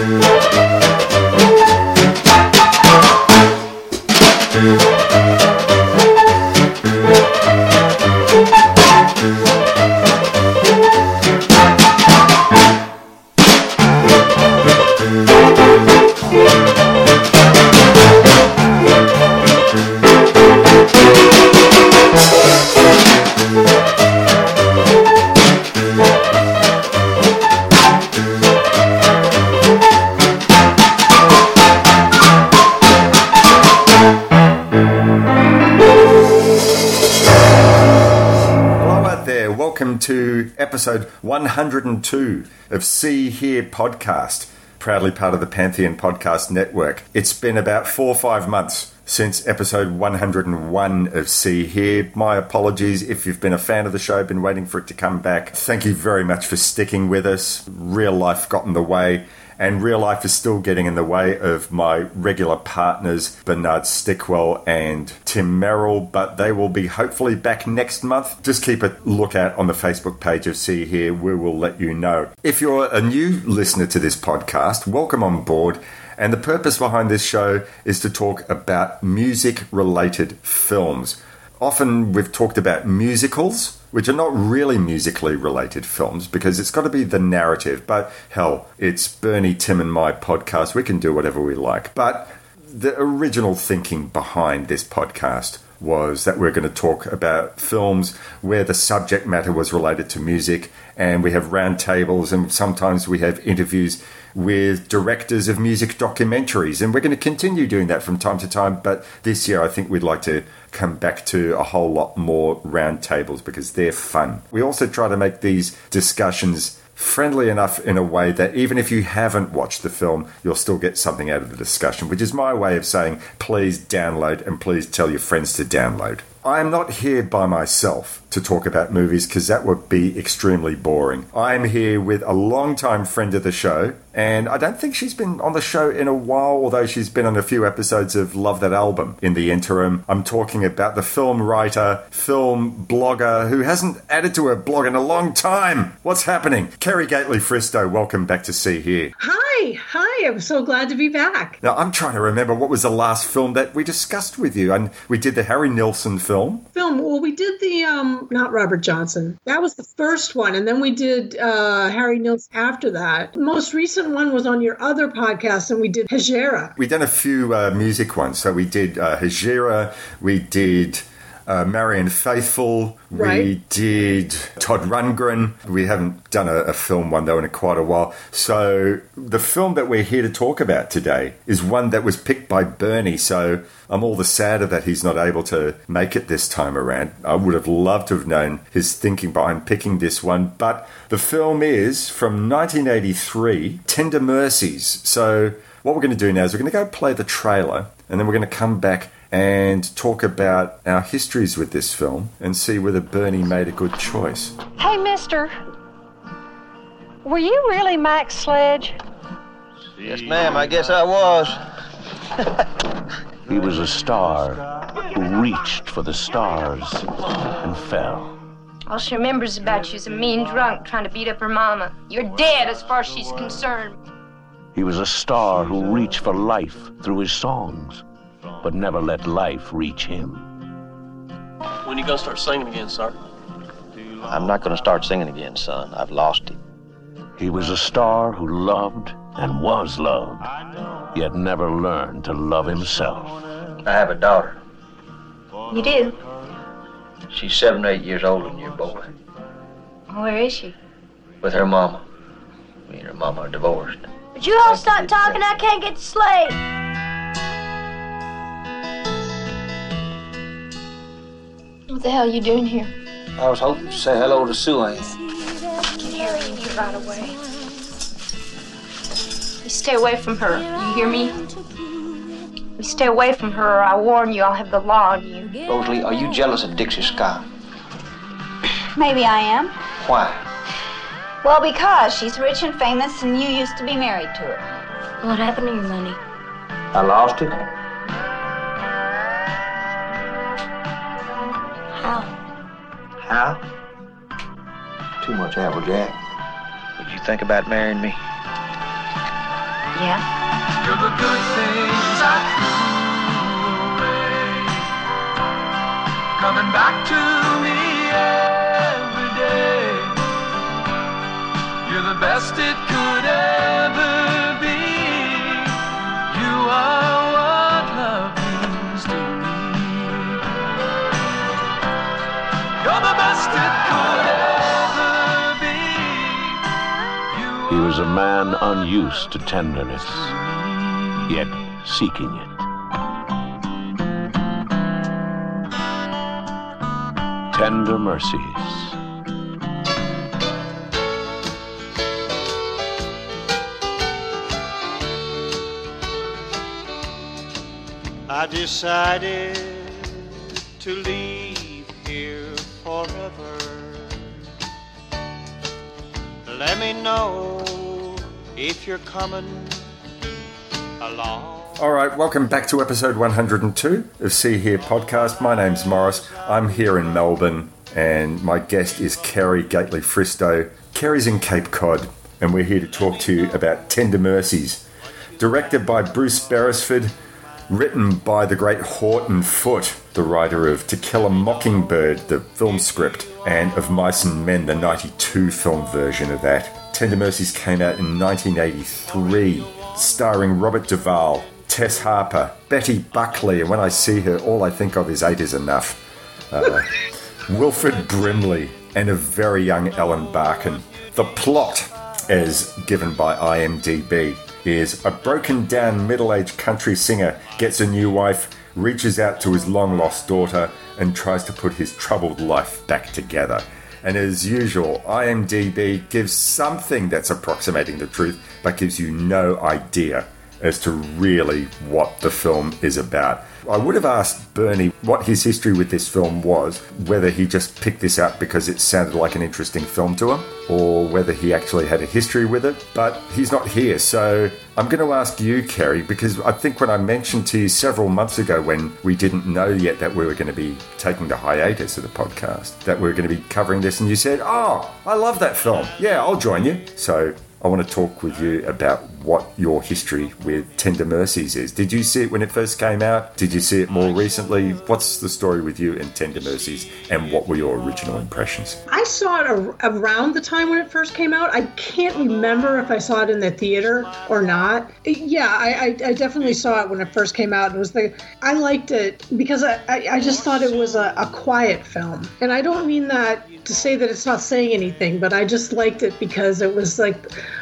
Hello episode 102 of See Hear podcast, proudly part of the Pantheon Podcast Network. It's been about four or five months since episode 101 of See Hear. My apologies if you've been a fan of the show, been waiting for it to come back. Thank you very much for sticking with us. Real life got in the way. And real life is still getting in the way of my regular partners, Bernard Stickwell and Tim Merrill, but they will be hopefully back next month. Just keep a lookout on the Facebook page of See Hear. We will let you know. If you're a new listener to this podcast, welcome on board. And the purpose behind this show is to talk about music related films. Often we've talked about musicals, which are not really musically related films because it's got to be the narrative. But hell, it's Bernie, Tim, and my podcast. We can do whatever we like. But the original thinking behind this podcast was that we're going to talk about films where the subject matter was related to music, and we have roundtables, and sometimes we have interviews with directors of music documentaries, and we're going to continue doing that from time to time. But this year, I think we'd like to come back to a whole lot more roundtables because they're fun. We also try to make these discussions friendly enough in a way that even if you haven't watched the film, you'll still get something out of the discussion, which is my way of saying please download and please tell your friends to download. I am not here by myself to talk about movies because that would be extremely boring. I am here with a long-time friend of the show, and I don't think she's been on the show in a while, although she's been on a few episodes of Love That Album in the interim. I'm talking about the film writer, film blogger who hasn't added to her blog in a long time. What's happening? Kerry Gately Fristoe, welcome back to See Hear. Hi, hi. I'm so glad to be back. Now, I'm trying to remember what was the last film that we discussed with you. And we did the Harry Nilsson film. Film. Well, we did the um, not Robert Johnson. That was the first one, and then we did uh, Harry Nilsson after that. Most recent one was on your other podcast, and we did Hejera. We've done a few uh, music ones. So we did uh, we did uh, Marianne Faithfull, we did Todd Rundgren. We haven't done a, a film one though in quite a while. So the film that we're here to talk about today is one that was picked by Bernie. So I'm all the sadder that he's not able to make it this time around. I would have loved to have known his thinking behind picking this one. But the film is from 1983, Tender Mercies. So what we're going to do now is we're going to go play the trailer and then we're going to come back and talk about our histories with this film and see whether Bernie made a good choice. Hey, mister. Were you really Mac Sledge? Yes, ma'am, I guess I was. He was a star who reached for the stars and fell. All she remembers about you is a mean drunk trying to beat up her mama. You're dead as far as she's concerned. He was a star who reached for life through his songs, but never let life reach him. When you gonna start singing again, sir? I'm not going to start singing again, son. I've lost it. He was a star who loved and was loved, yet never learned to love himself. I have a daughter. You do? She's seven or eight years older than your boy. Where is she? With her mama. Me and her mama are divorced. Would you all stop talking? I can't get to sleep. What the hell are you doing here? I was hoping to say hello to Sue Ann. Get Harry in here right away. You stay away from her. You hear me? You stay away from her, or I warn you, I'll have the law on you. Rosalie, are you jealous of Dixie Scott? Maybe I am. Why? Well, because she's rich and famous and you used to be married to her. What happened to your money? I lost it. How? Too much Applejack. Would you think about marrying me? Yeah? A man unused to tenderness, yet seeking it. Tender mercies. I decided to leave here forever. Let me know if you're coming along. All right, welcome back to episode 102 of See Hear podcast. My name's Morris. I'm here in Melbourne, and my guest is Kerry Gately Fristoe. Kerry's in Cape Cod, and we're here to talk to you about Tender Mercies. Directed by Bruce Beresford, written by the great Horton Foote, the writer of To Kill a Mockingbird, the film script, and of Mice and Men, the 92 film version of that. Tender Mercies came out in 1983, starring Robert Duvall, Tess Harper, Betty Buckley, and when I see her, all I think of is Eight is Enough. Uh, Wilford Brimley, and a very young Ellen Barkin. The plot, as given by IMDb, is a broken down middle aged country singer gets a new wife, reaches out to his long lost daughter, and tries to put his troubled life back together. And as usual, IMDb gives something that's approximating the truth, but gives you no idea as to really what the film is about. I would have asked Bernie what his history with this film was, whether he just picked this out because it sounded like an interesting film to him, or whether he actually had a history with it, but he's not here. So I'm going to ask you, Kerry, because I think when I mentioned to you several months ago when we didn't know yet that we were going to be taking the hiatus of the podcast, that we were going to be covering this, and you said, Oh, I love that film. Yeah, I'll join you. So I want to talk with you about what your history with Tender Mercies is. Did you see it when it first came out? Did you see it more recently? What's the story with you and Tender Mercies, and what were your original impressions? I saw it ar- around the time when it first came out. I can't remember if I saw it in the theater or not. Yeah, I, I, definitely saw it when it first came out. It was the I liked it because I, I, I just thought it was a, a quiet film, and I don't mean that to say that it's not saying anything, but I just liked it because it was like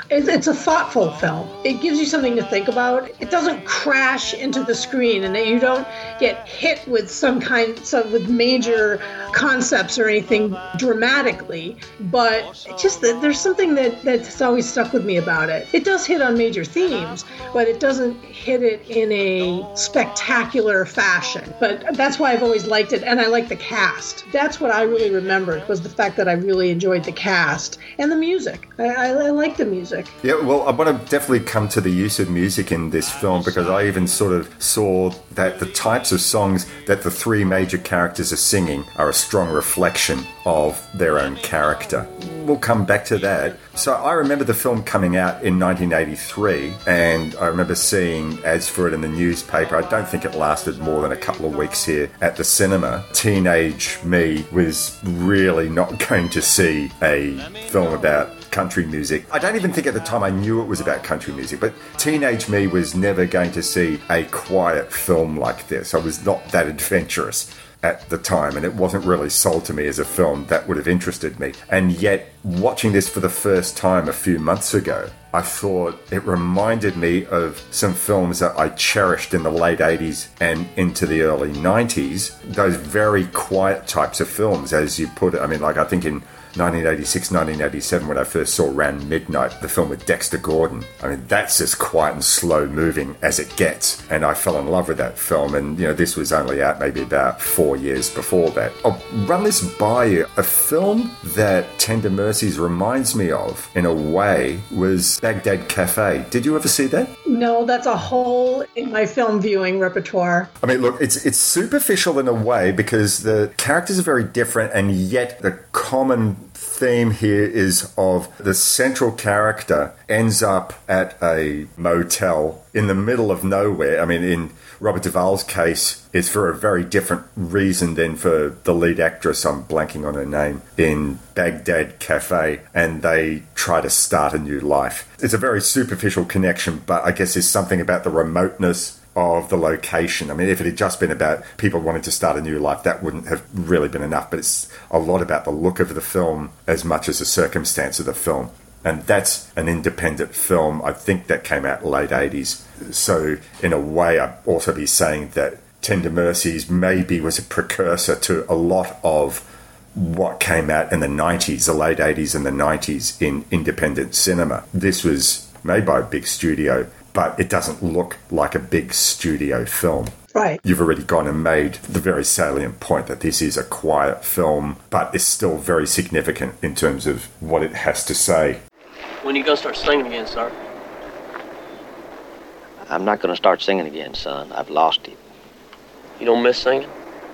it's a thoughtful film. It gives you something to think about. It doesn't crash into the screen, and you don't get hit with some kind, some with major concepts or anything dramatically. But just that there's something that that's always stuck with me about it. It does hit on major themes, but it doesn't hit it in a spectacular fashion. But that's why I've always liked it, and I like the cast. That's what I really remembered was the fact that I really enjoyed the cast and the music. I, I, I like the music. Yeah, well, I want to come to the use of music in this film because I even sort of saw that the types of songs that the three major characters are singing are a strong reflection of their own character. We'll come back to that. So I remember the film coming out in 1983, and I remember seeing ads for it in the newspaper. I don't think it lasted more than a couple of weeks here at the cinema. Teenage me was really not going to see a film about country music. I don't even think at the time I knew it was about country music, but teenage me was never going to see a quiet film like this. I was not that adventurous at the time, and it wasn't really sold to me as a film that would have interested me. And yet, watching this for the first time a few months ago, I thought it reminded me of some films that I cherished in the late 80s and into the early 90s. Those very quiet types of films, as you put it. I mean, like, I think in 1986, 1987, when I first saw Round Midnight, the film with Dexter Gordon. I mean, that's as quiet and slow moving as it gets. And I fell in love with that film. And, you know, this was only out maybe about four years before that. I'll run this by you. A film that Tender Mercies reminds me of, in a way, was Baghdad Cafe. Did you ever see that? No, that's a hole in my film viewing repertoire. I mean, look, it's it's superficial in a way because the characters are very different, and yet the common theme here is of the central character ends up at a motel in the middle of nowhere. I mean, in Robert Duvall's case, it's for a very different reason than for the lead actress. I'm blanking on her name in Baghdad Cafe, and they try to start a new life. It's a very superficial connection, but I guess there's something about the remoteness of the location. I mean, if it had just been about people wanting to start a new life, that wouldn't have really been enough. But it's a lot about the look of the film as much as the circumstance of the film. And that's an independent film. I think that came out late 80s. So, in a way, I'd also be saying that Tender Mercies maybe was a precursor to a lot of what came out in the 90s, the late 80s and the 90s in independent cinema. This was made by a big studio but it doesn't look like a big studio film. Right. You've already gone and made the very salient point that this is a quiet film, but it's still very significant in terms of what it has to say. When are you going to start singing again, sir? I'm not going to start singing again, son. I've lost it. You don't miss singing?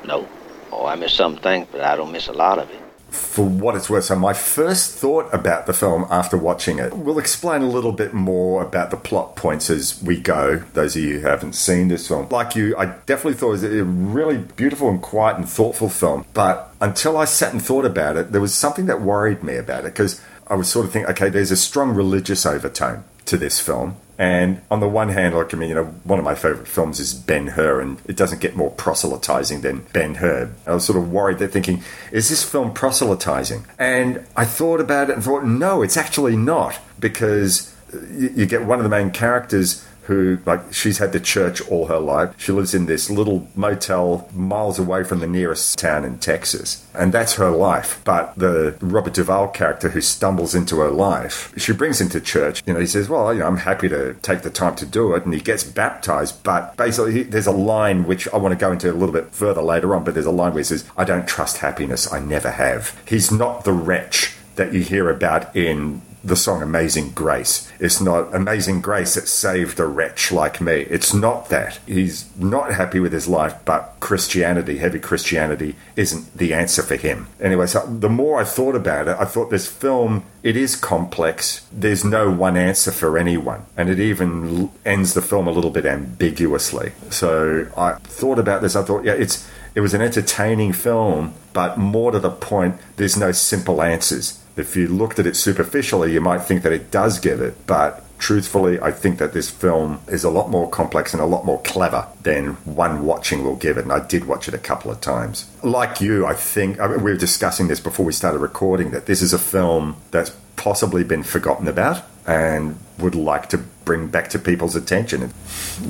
No. Oh, I miss some things, but I don't miss a lot of it for what it's worth. So, my first thought about the film after watching it, we'll explain a little bit more about the plot points as we go. Those of you who haven't seen this film, like you, I definitely thought it was a really beautiful and quiet and thoughtful film. But until I sat and thought about it, there was something that worried me about it because I was sort of thinking, okay, there's a strong religious overtone to this film. And on the one hand, like I mean, you know, one of my favourite films is Ben Hur, and it doesn't get more proselytizing than Ben Hur. I was sort of worried that thinking, is this film proselytizing? And I thought about it and thought, no, it's actually not, because you get one of the main characters who, like, she's had the church all her life. She lives in this little motel miles away from the nearest town in Texas. And that's her life. But the Robert Duvall character who stumbles into her life, she brings him to church. You know, he says, Well, you know, I'm happy to take the time to do it. And he gets baptized. But basically, there's a line which I want to go into a little bit further later on. But there's a line where he says, I don't trust happiness. I never have. He's not the wretch that you hear about in the song Amazing Grace. It's not Amazing Grace that saved a wretch like me. It's not that. He's not happy with his life, but Christianity, heavy Christianity, isn't the answer for him. Anyway, so the more I thought about it, I thought this film, it is complex. There's no one answer for anyone. And it even ends the film a little bit ambiguously. So I thought about this. I thought, yeah, it's. It was an entertaining film, but more to the point, there's no simple answers if you looked at it superficially, you might think that it does give it, but truthfully, I think that this film is a lot more complex and a lot more clever than one watching will give it. And I did watch it a couple of times. Like you, I think I mean, we were discussing this before we started recording that this is a film that's possibly been forgotten about and would like to bring back to people's attention.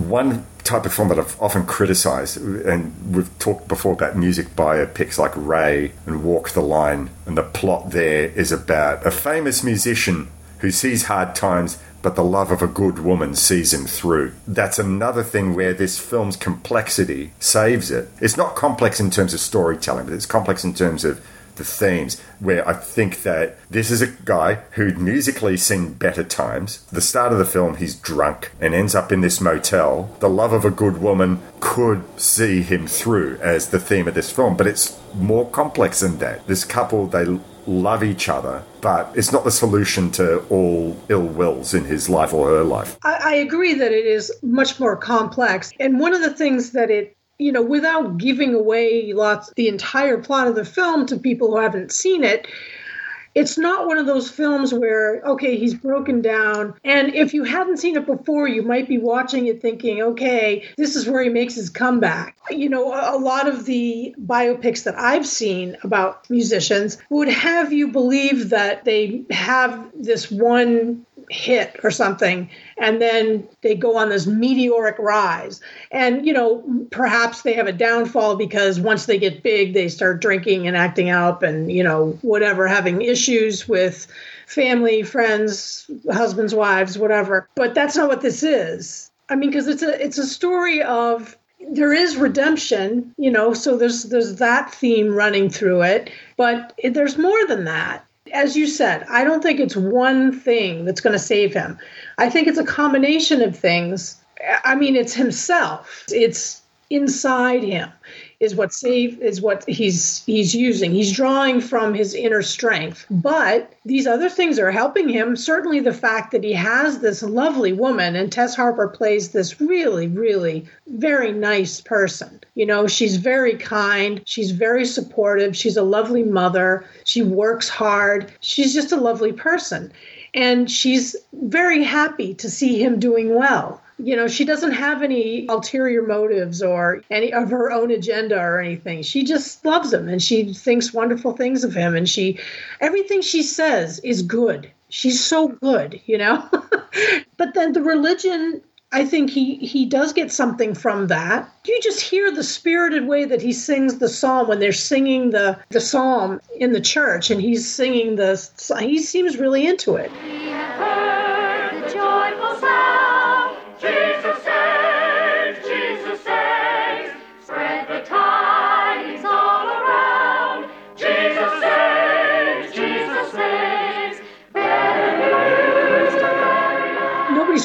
One type of film that I've often criticised, and we've talked before about music biopics like Ray and Walk the Line, and the plot there is about a famous musician who sees hard times but the love of a good woman sees him through. That's another thing where this film's complexity saves it. It's not complex in terms of storytelling, but it's complex in terms of the themes where I think that this is a guy who'd musically seen better times. The start of the film, he's drunk and ends up in this motel. The love of a good woman could see him through as the theme of this film, but it's more complex than that. This couple, they love each other, but it's not the solution to all ill wills in his life or her life. I, I agree that it is much more complex. And one of the things that it you know, without giving away lots the entire plot of the film to people who haven't seen it, it's not one of those films where okay he's broken down. And if you hadn't seen it before you might be watching it thinking okay this is where he makes his comeback. You know a, lot of the biopics that i've seen about musicians would have you believe that they have this one hit or something and then they go on this meteoric rise. And you know perhaps they have a downfall because once they get big they start drinking and acting up and you know whatever having issues with family friends husbands wives whatever. But that's not what this is. I mean because it's a it's a story of there is redemption you know so there's there's that theme running through it but there's more than that as you said, I don't think it's one thing that's going to save him. I think it's a combination of things. I mean, it's himself. It's inside him is what save is what he's he's using. He's drawing from his inner strength. But these other things are helping him. Certainly the fact that he has this lovely woman and Tess Harper plays this really, really very nice person. You know, she's very kind, she's very supportive, she's a lovely mother, she works hard, she's just a lovely person. And she's very happy to see him doing well you know, she doesn't have any ulterior motives or any of her own agenda or anything. She just loves him and she thinks wonderful things of him. And she, everything she says is good. She's so good, you know? but then the religion I think he he does get something from that. You just hear the spirited way that he sings the psalm when they're singing the the psalm in the church, and he's singing the. He seems really into it.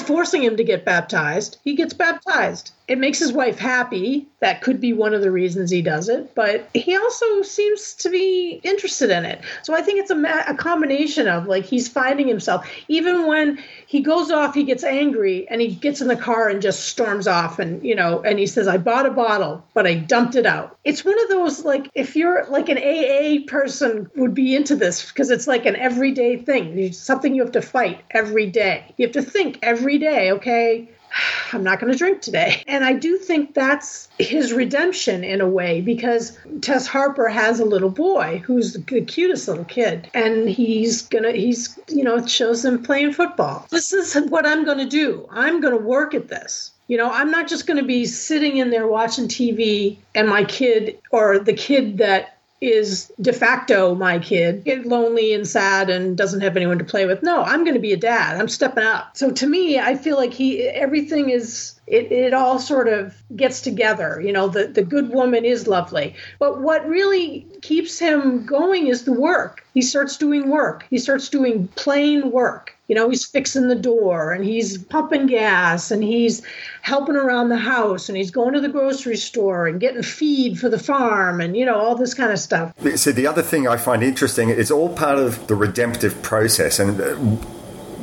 Forcing him to get baptized. He gets baptized. It makes his wife happy. That could be one of the reasons he does it, but he also seems to be interested in it. So I think it's a, a combination of like he's finding himself. Even when he goes off, he gets angry and he gets in the car and just storms off and, you know, and he says, I bought a bottle, but I dumped it out. It's one of those like, if you're like an AA person would be into this because it's like an everyday thing. It's something you have to fight every day. You have to think every day, okay, I'm not going to drink today. And I do think that's his redemption in a way because Tess Harper has a little boy who's the cutest little kid and he's going to he's you know shows them playing football. This is what I'm going to do. I'm going to work at this. You know, I'm not just going to be sitting in there watching TV and my kid or the kid that is de facto my kid, get lonely and sad and doesn't have anyone to play with. No, I'm going to be a dad. I'm stepping up. So to me, I feel like he everything is it, it all sort of gets together. You know, the, the good woman is lovely. But what really keeps him going is the work. He starts doing work. He starts doing plain work. You know, he's fixing the door and he's pumping gas and he's helping around the house and he's going to the grocery store and getting feed for the farm and, you know, all this kind of stuff. So, the other thing I find interesting it's all part of the redemptive process. And uh,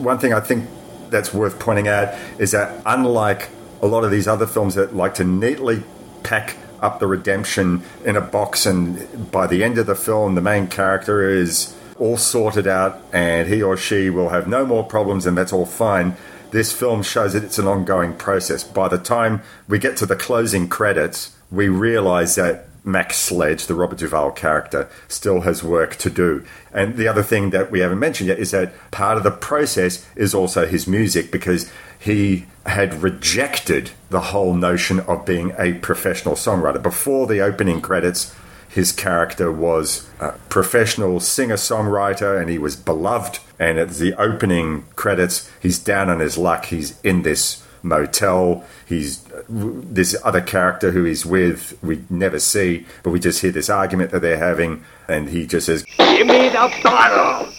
one thing I think that's worth pointing out is that unlike a lot of these other films that like to neatly pack up the redemption in a box, and by the end of the film, the main character is all sorted out and he or she will have no more problems and that's all fine. This film shows that it's an ongoing process. By the time we get to the closing credits, we realize that Mac Sledge, the Robert Duvall character, still has work to do. And the other thing that we haven't mentioned yet is that part of the process is also his music because he had rejected the whole notion of being a professional songwriter. Before the opening credits, his character was a professional singer songwriter and he was beloved. And at the opening credits, he's down on his luck. He's in this motel. He's this other character who he's with, we never see, but we just hear this argument that they're having. And he just says, Give me the bottle!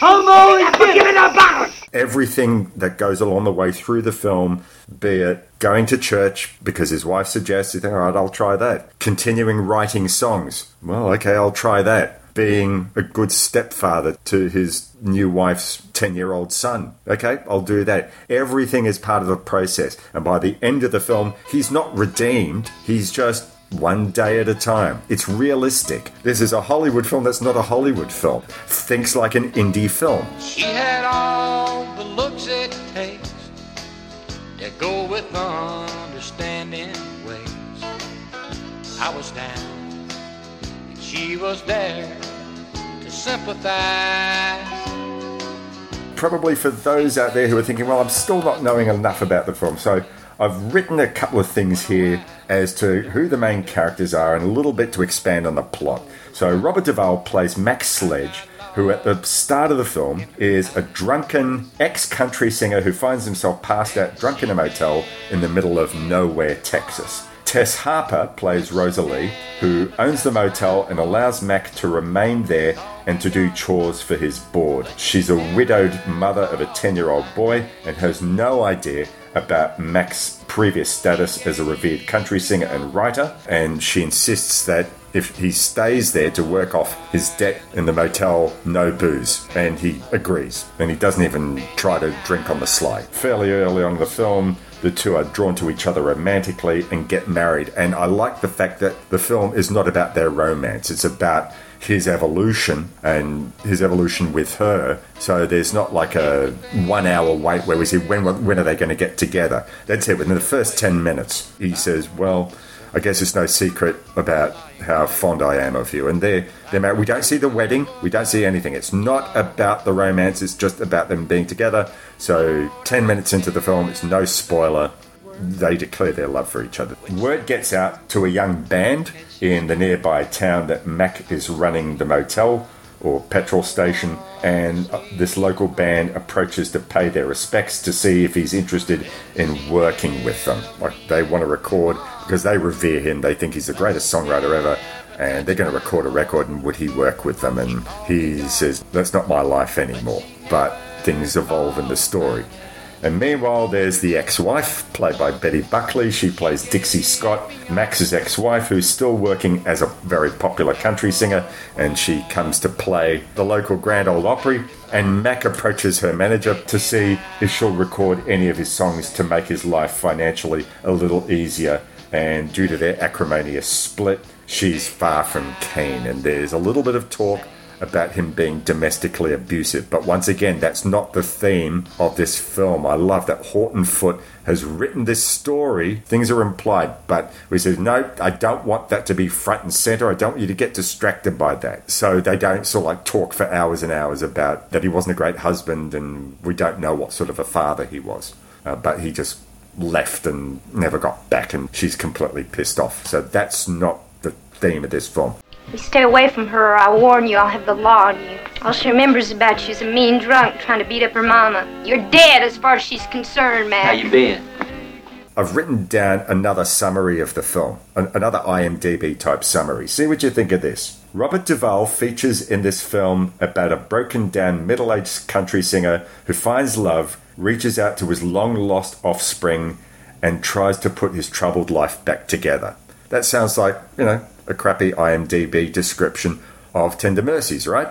Homo, give me the bottle! everything that goes along the way through the film, be it going to church because his wife suggests, you think, all right, I'll try that. Continuing writing songs. Well, okay, I'll try that. Being a good stepfather to his new wife's 10 year old son. Okay, I'll do that. Everything is part of the process. And by the end of the film, he's not redeemed, he's just one day at a time. It's realistic. This is a Hollywood film that's not a Hollywood film. Thinks like an indie film. She had all the looks it takes to go with understanding ways. I was down, and she was there to sympathize probably for those out there who are thinking, well, I'm still not knowing enough about the film. So I've written a couple of things here as to who the main characters are and a little bit to expand on the plot. So Robert Duvall plays Mac Sledge, who at the start of the film is a drunken ex country singer who finds himself passed out drunk in a motel in the middle of nowhere, Texas. Tess Harper plays Rosalie, who owns the motel and allows Mac to remain there and to do chores for his board. She's a widowed mother of a 10 year old boy and has no idea about Mac's previous status as a revered country singer and writer, and she insists that if he stays there to work off his debt in the motel, no booze. And he agrees. And he doesn't even try to drink on the sly. Fairly early on in the film, the two are drawn to each other romantically and get married. And I like the fact that the film is not about their romance, it's about his evolution and his evolution with her. So there's not like a one hour wait where we see when, when are they going to get together. That's it. Within the first 10 minutes, he says, Well, I guess it's no secret about how fond I am of you. And they're, they're married. We don't see the wedding, we don't see anything. It's not about the romance, it's just about them being together. So, 10 minutes into the film, it's no spoiler. They declare their love for each other. Word gets out to a young band in the nearby town that Mac is running the motel or petrol station, and this local band approaches to pay their respects to see if he's interested in working with them. Like they want to record because they revere him, they think he's the greatest songwriter ever, and they're going to record a record and would he work with them? And he says, That's not my life anymore. But things evolve in the story. And meanwhile, there's the ex wife, played by Betty Buckley. She plays Dixie Scott, Max's ex wife, who's still working as a very popular country singer. And she comes to play the local Grand Ole Opry. And Mac approaches her manager to see if she'll record any of his songs to make his life financially a little easier. And due to their acrimonious split, she's far from keen. And there's a little bit of talk about him being domestically abusive. But once again, that's not the theme of this film. I love that Horton Foote has written this story. Things are implied, but we said, no, I don't want that to be front and center. I don't want you to get distracted by that. So they don't sort of like talk for hours and hours about that he wasn't a great husband and we don't know what sort of a father he was. Uh, but he just left and never got back, and she's completely pissed off. So that's not the theme of this film. You stay away from her, or I warn you, I'll have the law on you. All she remembers about you is a mean drunk trying to beat up her mama. You're dead as far as she's concerned, man. How you been? I've written down another summary of the film, an- another IMDb type summary. See what you think of this. Robert Duvall features in this film about a broken down middle aged country singer who finds love, reaches out to his long lost offspring, and tries to put his troubled life back together. That sounds like, you know, a crappy IMDb description of Tender Mercies, right?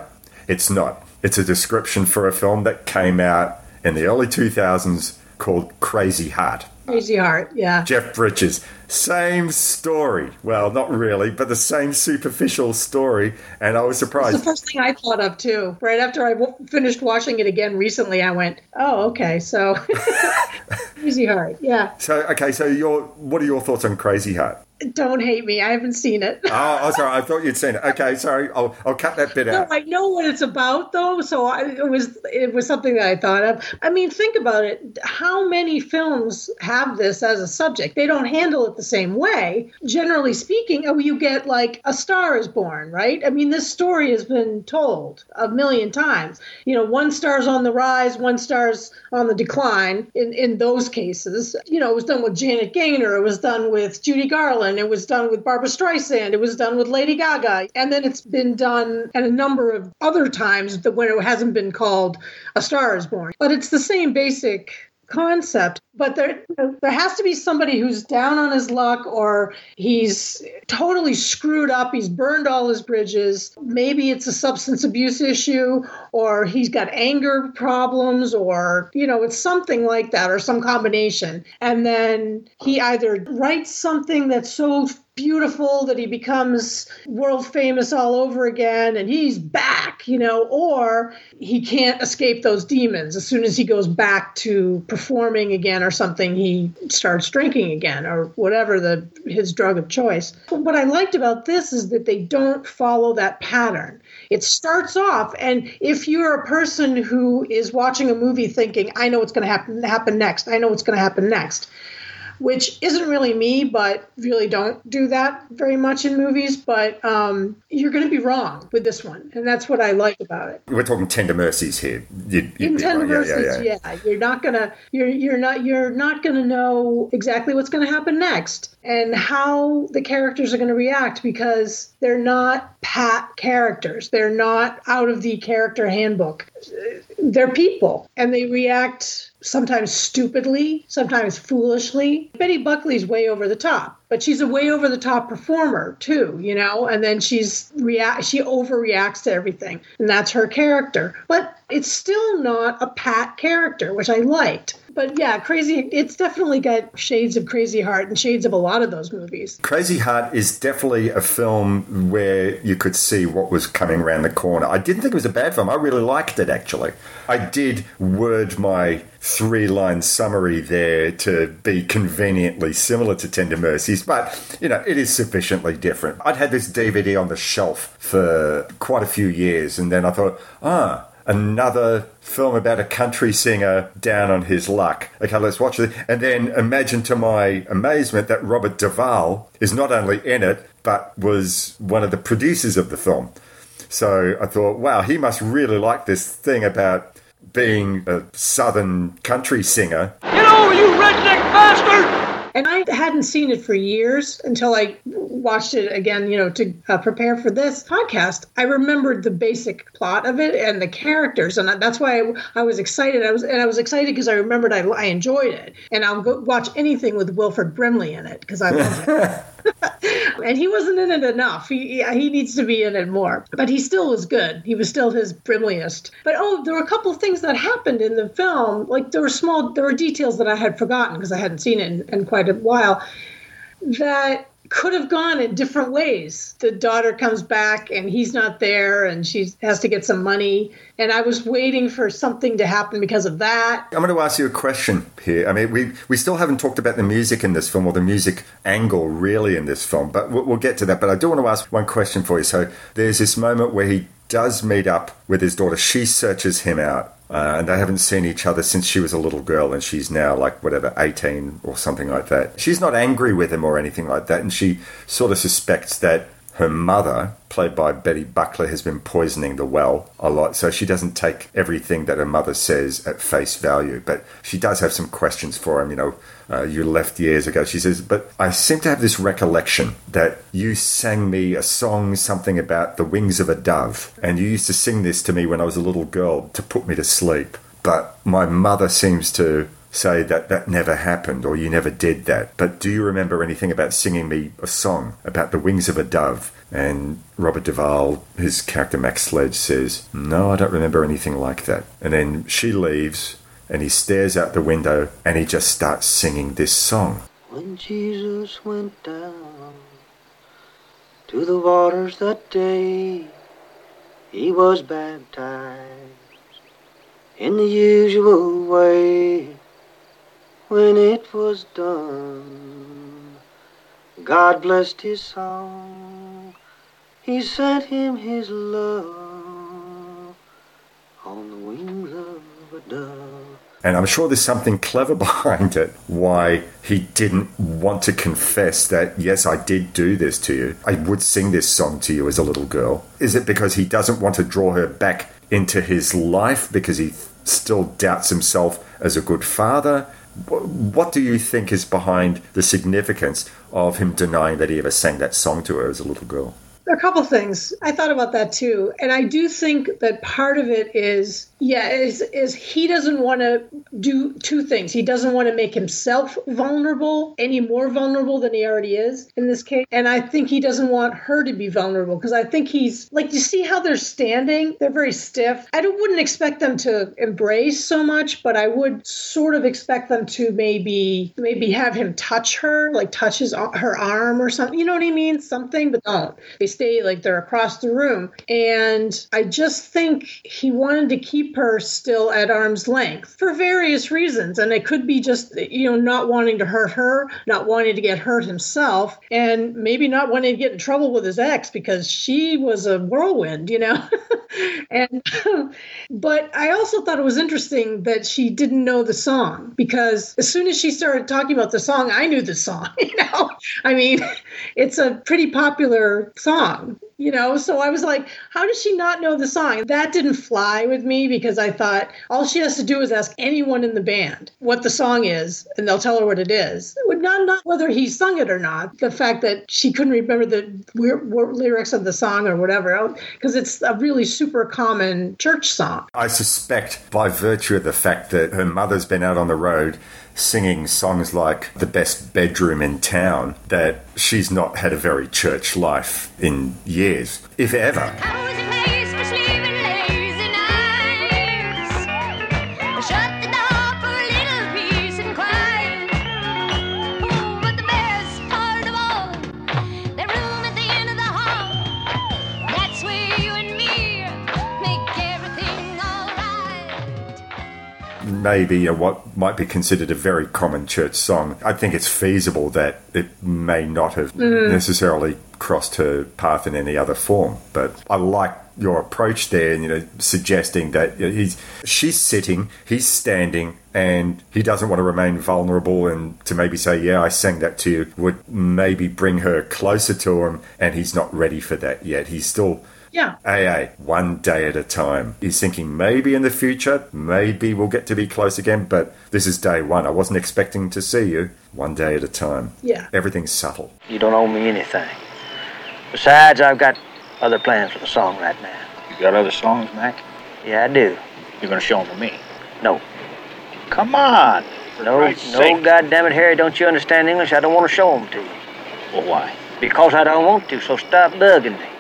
It's not. It's a description for a film that came out in the early 2000s called Crazy Heart. Crazy Heart, yeah. Jeff Bridges. Same story. Well, not really, but the same superficial story. And I was It's surprised. the first thing I thought of too. Right after I w- finished watching it again recently, I went, "Oh, okay." So, Crazy Heart, yeah. So, okay, so your what are your thoughts on Crazy Heart? Don't hate me. I haven't seen it. Oh, oh sorry, I thought you'd seen it. Okay, sorry, I'll, I'll cut that bit No, out. I know what it's about though, so I, it was it was something that I thought of. I mean, think about it. How many films have this as a subject? They don't handle it the same way. Generally speaking, oh, you get like A Star Is Born, right? I mean, this story has been told a million times. You know, one star's on the rise, one star's on the decline. In in those cases, you know, it was done with Janet Gaynor, it was done with Judy Garland, it was done with Barbra Streisand, it was done with Lady Gaga, and then it's been done at a number of other times when it hasn't been called A Star Is Born. But it's the same basic concept but there there has to be somebody who's down on his luck or he's totally screwed up he's burned all his bridges. Maybe it's a substance abuse issue or he's got anger problems or you know it's something like that or some combination. And then he either writes something that's so beautiful that he becomes world famous all over again and he's back, you know, or he can't escape those demons. As soon as he goes back to performing again or something, he starts drinking again or whatever the his drug of choice. What I liked about this is that they don't follow that pattern. It starts off, and if you're a person who is watching a movie thinking, I know what's going to happen happen next, I know what's going to happen next, which isn't really me, but really don't do that very much in movies. But um, you're going to be wrong with this one, and that's what I like about it. We're talking tender mercies here. You'd, you'd In Tender right. Yeah, Mercies, yeah, yeah, yeah. you're not gonna you're you're not you're not gonna know exactly what's gonna happen next and how the characters are gonna react because they're not pat characters. They're not out of the character handbook. They're people and they react sometimes stupidly, sometimes foolishly. Betty Buckley's way over the top, but she's a way over the top performer too, you know, and then she's react she overreacts to everything. And that's her character. But it's still not a pat character, which I liked. But yeah, crazy it's definitely got shades of crazy heart and shades of a lot of those movies. Crazy Heart is definitely a film where you could see what was coming around the corner. I didn't think it was a bad film. I really liked it, actually. I did word my three line summary there to be conveniently similar to Tender Mercies, but, you know, it is sufficiently different. I'd had this DVD on the shelf for quite a few years, and then I thought, ah, another film about a country singer down on his luck. Okay, let's watch it. And then imagine to my amazement that Robert Duvall is not only in it, but was one of the producers of the film. So I thought, wow, he must really like this thing about being a southern country singer. Get over, you redneck bastard! And I hadn't seen it for years until I watched it again, you know, to uh, prepare for this podcast. I remembered the basic plot of it and the characters, and that's why I, I was excited. I was and I was excited because I remembered I, I enjoyed it, and I'll go watch anything with Wilford Brimley in it because I love it. and he wasn't in it enough. He he needs to be in it more. But he still was good. He was still his Brimleyest. But oh, there were a couple things that happened in the film. Like there were small, there were details that I had forgotten because I hadn't seen it in, in quite a while. That could have gone in different ways. The daughter comes back and he's not there and she has to get some money. And I was waiting for something to happen because of that. I'm going to ask you a question here. I mean, we, we still haven't talked about the music in this film or the music angle really in this film, but we'll, we'll get to that. But I do want to ask one question for you. So there's this moment where he does meet up with his daughter. She searches him out. Uh, and they haven't seen each other since she was a little girl, and she's now like whatever, 18 or something like that. She's not angry with him or anything like that, and she sort of suspects that her mother, played by Betty Buckley, has been poisoning the well a lot. So she doesn't take everything that her mother says at face value. But she does have some questions for him. You know, uh, you left years ago. She says, But I seem to have this recollection that you sang me a song, something about the wings of a dove. And you used to sing this to me when I was a little girl to put me to sleep. But my mother seems to say that that never happened or you never did that. But do you remember anything about singing me a song about the wings of a dove? And Robert Duvall, his character Mac Sledge, says, No, I don't remember anything like that. And then she leaves and he stares out the window and he just starts singing this song. When Jesus went down to the waters that day, he was baptized in the usual way. When it was done, God blessed his song. He sent him his love on the wings of a dove. And I'm sure there's something clever behind it why he didn't want to confess that, yes, I did do this to you. I would sing this song to you as a little girl. Is it because he doesn't want to draw her back into his life because he still doubts himself as a good father? What do you think is behind the significance of him denying that he ever sang that song to her as a little girl? There are a couple things. I thought about that too. And I do think that part of it is, yeah, is, is he doesn't want to do two things. He doesn't want to make himself vulnerable any more vulnerable than he already is in this case. And I think he doesn't want her to be vulnerable because I think he's like, you see how they're standing? They're very stiff. I wouldn't expect them to embrace so much, but I would sort of expect them to maybe, maybe have him touch her, like touch his, her arm or something. You know what I mean? Something, but don't. They stay like they're across the room. And I just think he wanted to keep her still at arm's length for various reasons. And it could be just, you know, not wanting to hurt her, not wanting to get hurt himself, and maybe not wanting to get in trouble with his ex because she was a whirlwind, you know? and, but I also thought it was interesting that she didn't know the song because as soon as she started talking about the song, I knew the song, you know? I mean, it's a pretty popular song you know so i was like how does she not know the song that didn't fly with me because i thought all she has to do is ask anyone in the band what the song is and they'll tell her what it is. Not, not whether he sung it or not. The fact that she couldn't remember the lyrics of the song or whatever because it's a really super common church song. I suspect by virtue of the fact that her mother's been out on the road singing songs like The Best Bedroom in Town that she's not had a very church life in years, if ever. Maybe a, what might be considered a very common church song. I think it's feasible that it may not have mm. necessarily crossed her path in any other form. But I like your approach there, and you know, suggesting that he's she's sitting, he's standing, and he doesn't want to remain vulnerable. And to maybe say, "Yeah, I sang that to you," would maybe bring her closer to him, and he's not ready for that yet. He's still yeah. AA, one day at a time. He's thinking maybe in the future, maybe we'll get to be close again, but this is day one. I wasn't expecting to see you. One day at a time. Yeah. Everything's subtle. You don't owe me anything. Besides, I've got other plans for the song right now. You got other songs, Mac? Yeah, I do. You're gonna show them to me? No. Come on. No, no, sake. goddamn it, Harry, don't you understand English? I don't want to show them to you. Well, why? Because I don't want to, so stop bugging me.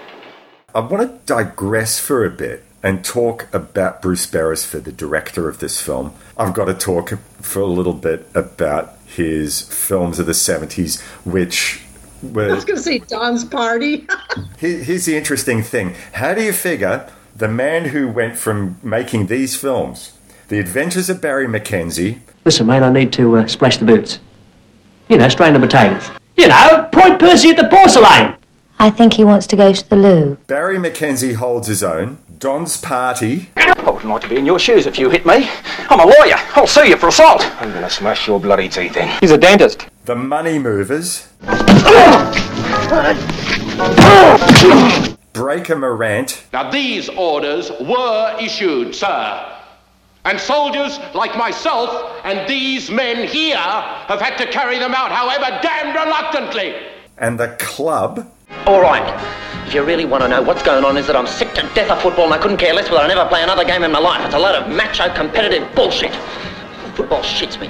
I want to digress for a bit and talk about Bruce Beresford, the director of this film. I've got to talk for a little bit about his films of the 70s, which were. I was going to say Don's Party. here's the interesting thing How do you figure the man who went from making these films, The Adventures of Barry McKenzie. Listen, mate, I need to uh, splash the boots. You know, strain the potatoes. You know, point Percy at the porcelain. I think he wants to go to the loo. Barry McKenzie holds his own. Don's party. I wouldn't like to be in your shoes if you hit me. I'm a lawyer. I'll sue you for assault. I'm gonna smash your bloody teeth in. He's a dentist. The Money Movers. Breaker Morant. Now these orders were issued, sir. And soldiers like myself and these men here have had to carry them out, however damned reluctantly. And the club. All right. If you really want to know what's going on, is that I'm sick to death of football and I couldn't care less whether I never play another game in my life. It's a load of macho competitive bullshit. Football shits me.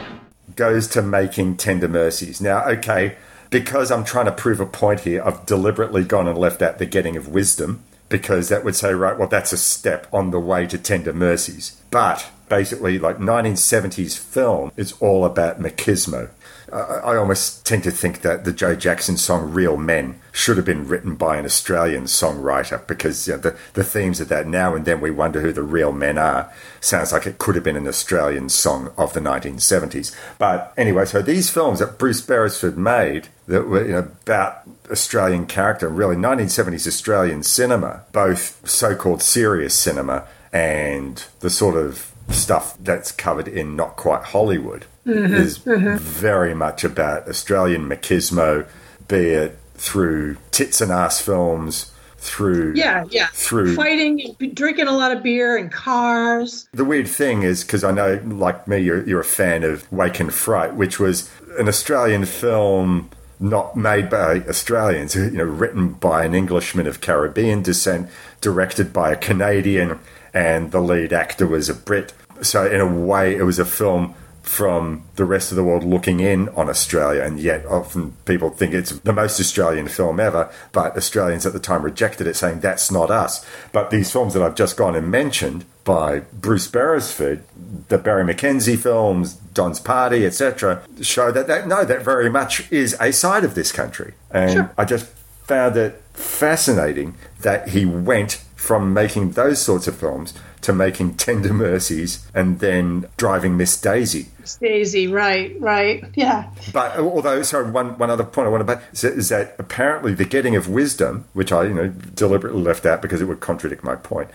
Goes to making tender mercies. Now, okay, because I'm trying to prove a point here, I've deliberately gone and left out the getting of wisdom because that would say, right, well, that's a step on the way to tender mercies. But basically, like 1970s film is all about machismo. I almost tend to think that the Joe Jackson song Real Men should have been written by an Australian songwriter because you know, the, the themes of that now and then we wonder who the real men are sounds like it could have been an Australian song of the 1970s. But anyway, so these films that Bruce Beresford made that were you know, about Australian character, really 1970s Australian cinema, both so called serious cinema and the sort of stuff that's covered in Not Quite Hollywood mm-hmm, is mm-hmm. very much about Australian machismo, be it through tits and ass films, through yeah yeah through fighting drinking a lot of beer and cars the weird thing is because i know like me you're, you're a fan of Wake in Fright which was an australian film not made by Australians, you know, written by an Englishman of Caribbean descent, directed by a Canadian, and the lead actor was a Brit. So, in a way, it was a film from the rest of the world looking in on Australia, and yet often people think it's the most Australian film ever, but Australians at the time rejected it, saying that's not us. But these films that I've just gone and mentioned by Bruce Beresford, the Barry McKenzie films, Don's Party, etc., show that, that no, that very much is a side of this country. And Sure. I just found it fascinating that he went from making those sorts of films to making Tender Mercies and then driving Miss Daisy. Daisy, right, right. Yeah. But uh, although, sorry, one, one other point I want to make is, is that apparently the getting of wisdom, which I you know deliberately left out because it would contradict my point,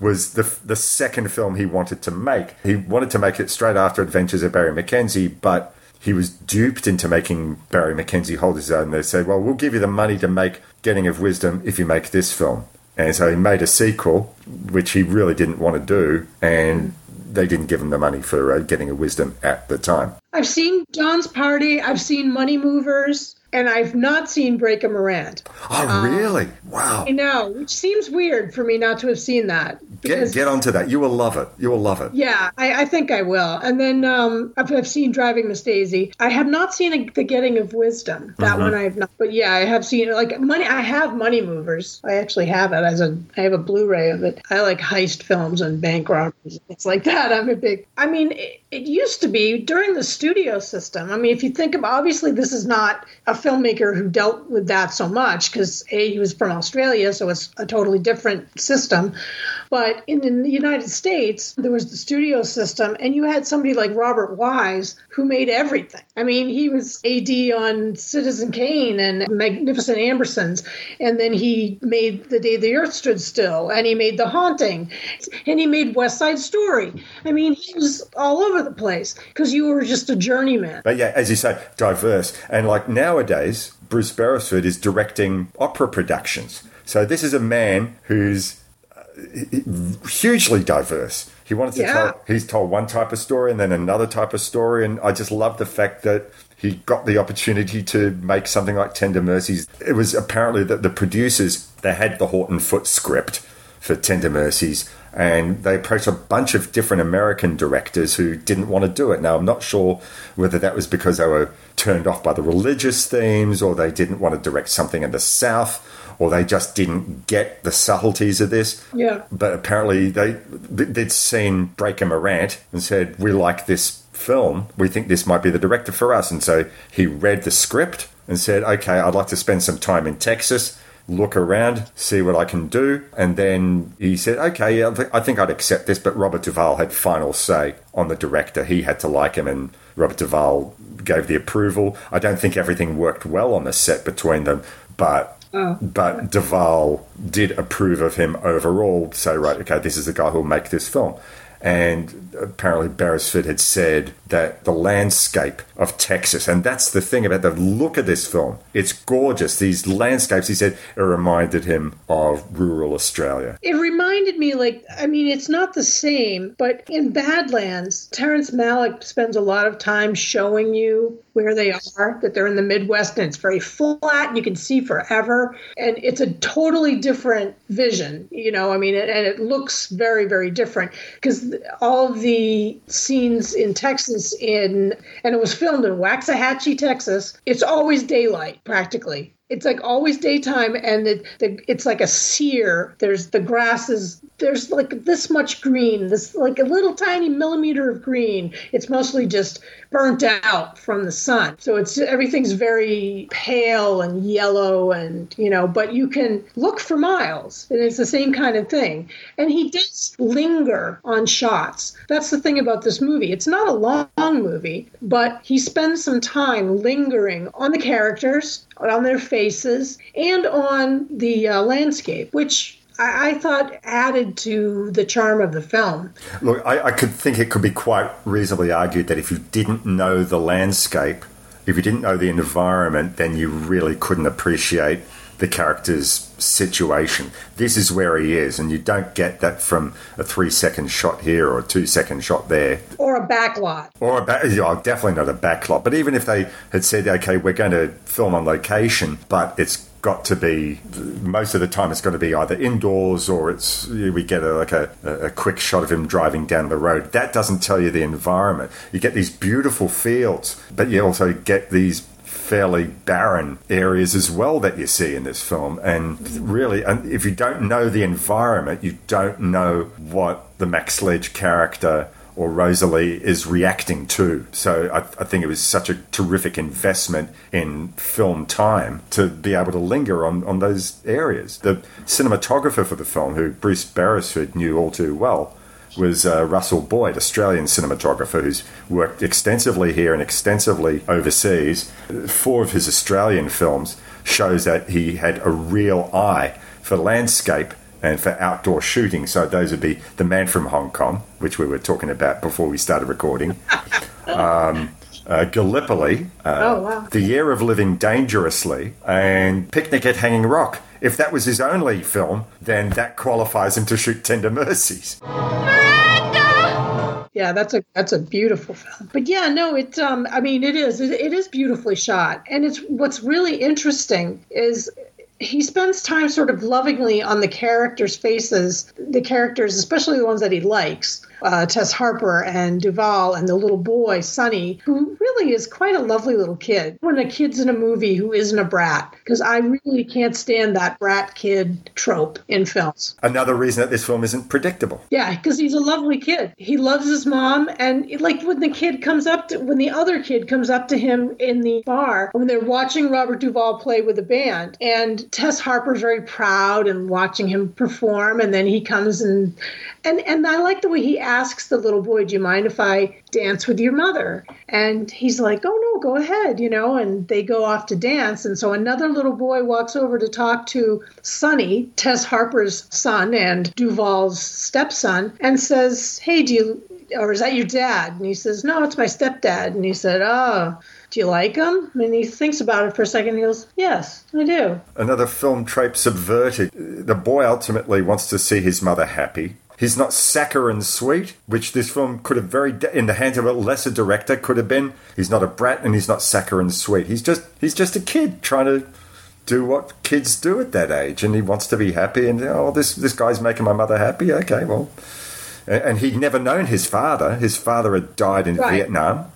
was the the second film he wanted to make. He wanted to make it straight after Adventures of Barry McKenzie, but he was duped into making Barry McKenzie hold his own. They said, "Well, we'll give you the money to make Getting of Wisdom if you make this film." And so he made a sequel, which he really didn't want to do, and they didn't give him the money for uh, Getting a Wisdom at the time. I've seen Don's Party, I've seen Money Movers, and I've not seen Breaker Morant. Oh, really? Wow. I know, which seems weird for me not to have seen that. Get, get onto that. You will love it. You will love it. Yeah, I, I think I will. And then um, I've, I've seen Driving Miss Daisy. I have not seen a, The Getting of Wisdom. That Mhm. one I have not. But yeah, I have seen like money. I have Money Movers. I actually have it as a. I have a Blu-ray of it. I like heist films and bank robberies. It's like that. I'm a big. I mean, it, it used to be during the studio system. I mean, if you think about, obviously, this is not a filmmaker who dealt with that so much because a he was from Australia, so it's a totally different system. But in, in the United States, there was the studio system, and you had somebody like Robert Wise who made everything. I mean, he was AD on Citizen Kane and Magnificent Ambersons, and then he made The Day the Earth Stood Still, and he made The Haunting, and he made West Side Story. I mean, he was all over the place because you were just a journeyman. But yeah, as you say, diverse. And like nowadays, Bruce Beresford is directing opera productions. So this is a man who's uh, hugely diverse. He wanted to Yeah. tell, he's told one type of story and then another type of story. And I just love the fact that he got the opportunity to make something like Tender Mercies. It was apparently that the producers, they had the Horton Foote script for Tender Mercies. And they approached a bunch of different American directors who didn't want to do it. Now, I'm not sure whether that was because they were turned off by the religious themes or they didn't want to direct something in the South or they just didn't get the subtleties of this. Yeah. But apparently they they'd seen Breaker Morant and said, "We like this film. We think this might be the director for us." And so he read the script and said, "Okay, I'd like to spend some time in Texas." Look around, see what I can do, and then he said, "Okay, yeah, I thi- I think I'd accept this." But Robert Duvall had final say on the director; he had to like him, and Robert Duvall gave the approval. I don't think everything worked well on the set between them, but Oh. but Duvall did approve of him overall. Say, right, okay, this is the guy who'll make this film. And apparently, Beresford had said that the landscape of Texas, and that's the thing about the look of this film, it's gorgeous. These landscapes, he said, it reminded him of rural Australia. It reminded me, like, I mean, it's not the same, but in Badlands, Terrence Malick spends a lot of time showing you where they are, that they're in the Midwest, and it's very flat, and you can see forever. And it's a totally different vision, you know, I mean, and it looks very, very different because all of the scenes in Texas, in, and it was filmed in Waxahachie, Texas, it's always daylight practically. It's like always daytime, and it, the, it's like a sear. There's the grass is there's like this much green, this like a little tiny millimeter of green. It's mostly just burnt out from the sun, so it's everything's very pale and yellow, and you know. But you can look for miles, and it's the same kind of thing. And he does linger on shots. That's the thing about this movie. It's not a long movie, but he spends some time lingering on the characters, on their faces, and on the uh, landscape, which I, I thought added to the charm of the film. Look, I, I could think it could be quite reasonably argued that if you didn't know the landscape, if you didn't know the environment, then you really couldn't appreciate the character's situation. This is where he is, and you don't get that from a three second shot here or a two second shot there. Or a backlot. Or a back, oh, definitely not a backlot. But even if they had said, okay, we're going to film on location, but it's got to be most of the time it's going to be either indoors or it's we get a, like a, a quick shot of him driving down the road that doesn't tell you the environment you get these beautiful fields but you also get these fairly barren areas as well that you see in this film. And really, if you don't know the environment, you don't know what the Mac Sledge character or Rosalie is reacting to. So I, I, think it was such a terrific investment in film time to be able to linger on, on those areas. The cinematographer for the film, who Bruce Beresford knew all too well, was uh, Russell Boyd, Australian cinematographer who's worked extensively here and extensively overseas. Four of his Australian films shows that he had a real eye for landscape and for outdoor shooting. So those would be The Man from Hong Kong, which we were talking about before we started recording. um, uh, Gallipoli, uh, oh, wow. The Year of Living Dangerously, and Picnic at Hanging Rock. If that was his only film, then that qualifies him to shoot Tender Mercies. Yeah, that's a that's a beautiful film. But yeah, no, it's um I mean it is it, it is beautifully shot. And it's what's really interesting is he spends time sort of lovingly on the characters' faces, the characters, especially the ones that he likes uh, Tess Harper and Duvall and the little boy, Sonny, who really is quite a lovely little kid. When a kid's in a movie who isn't a brat, because I really can't stand that brat kid trope in films. Another reason that this film isn't predictable. Yeah, because he's a lovely kid. He loves his mom. And like when the kid comes up to, when the other kid comes up to him in the bar, when they're watching Robert Duvall play with the band, and Tess Harper's very proud and watching him perform, and then he comes and and and I like the way he asks the little boy, "Do you mind if I dance with your mother?" And he's like, "Oh no, go ahead," you know. And they go off to dance, and so another little boy walks over to talk to Sonny, Tess Harper's son and Duvall's stepson, and says, "Hey, do you?" Or is that your dad? And he says, No, it's my stepdad. And he said, Oh, do you like him? And he thinks about it for a second. He goes, Yes, I do. Another film trope subverted. The boy ultimately wants to see his mother happy. He's not saccharine sweet, which this film could have very, in the hands of a lesser director, could have been. He's not a brat and he's not saccharine sweet. He's just he's just a kid trying to do what kids do at that age, and he wants to be happy. And oh, this this guy's making my mother happy. Okay, well, and he'd never known his father. His father had died in right. Vietnam.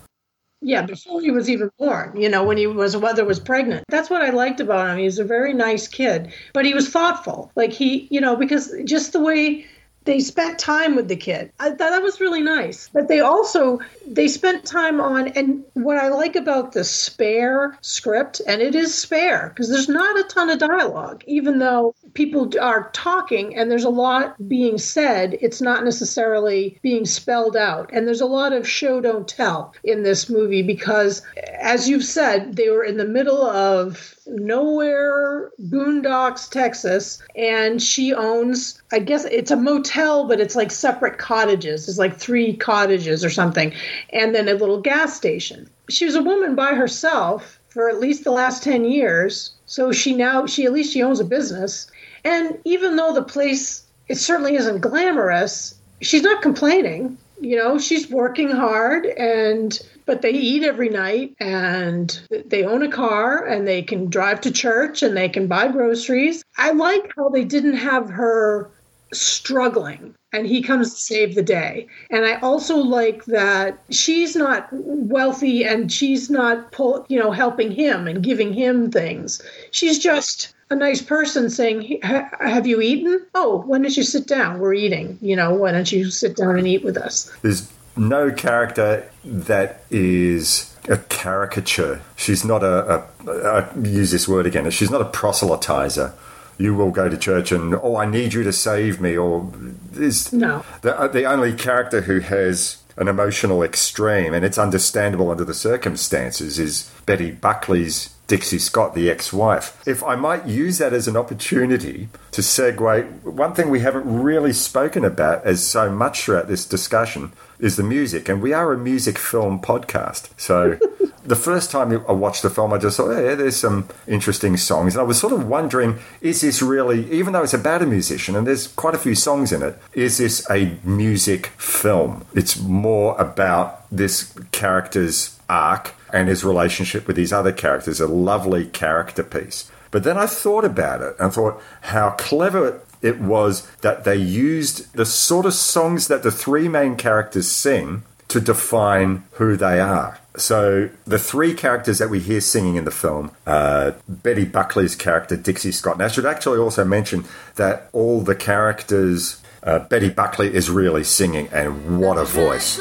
Yeah, before he was even born, you know, when he was mother was pregnant. That's what I liked about him. He was a very nice kid, but he was thoughtful. Like he, you know, because just the way they spent time with the kid. I thought that was really nice. But they also they spent time on and what I like about the spare script and it is spare because there's not a ton of dialogue even though people are talking and there's a lot being said it's not necessarily being spelled out and there's a lot of show don't tell in this movie because as you've said they were in the middle of nowhere boondocks texas and she owns i guess it's a motel but it's like separate cottages. It's like three cottages or something and then a little gas station. She was a woman by herself for at least the last 10 years so she now she at least she owns a business. And even though the place it certainly isn't glamorous she's not complaining. You know she's working hard and but they eat every night and they own a car and they can drive to church and they can buy groceries. I like how they didn't have her struggling and he comes to save the day. And I also like that she's not wealthy and she's not pull, you know helping him and giving him things. She's just a nice person saying, "Have you eaten? Oh, why don't you sit down? We're eating. You know, why don't you sit down and eat with us?" There's no character that is a caricature. She's not a, a I use this word again. She's not a proselytizer. You will go to church and oh, I need you to save me. Or is no the uh, the only character who has an emotional extreme, and it's understandable under the circumstances, is Betty Buckley's Dixie Scott, the ex wife. If I might use that as an opportunity to segue, one thing we haven't really spoken about as so much throughout this discussion is the music, and we are a music film podcast. So the first time I watched the film, I just thought, yeah, there's some interesting songs. And I was sort of wondering, is this really, even though it's about a musician and there's quite a few songs in it, is this a music film? It's more about this character's arc and his relationship with these other characters, a lovely character piece. But then I thought about it and thought how clever it was that they used the sort of songs that the three main characters sing to define who they are. So the three characters that we hear singing in the film, uh, Betty Buckley's character Dixie Scott. Now, I should actually also mention that all the characters, uh, Betty Buckley is really singing, and what a voice!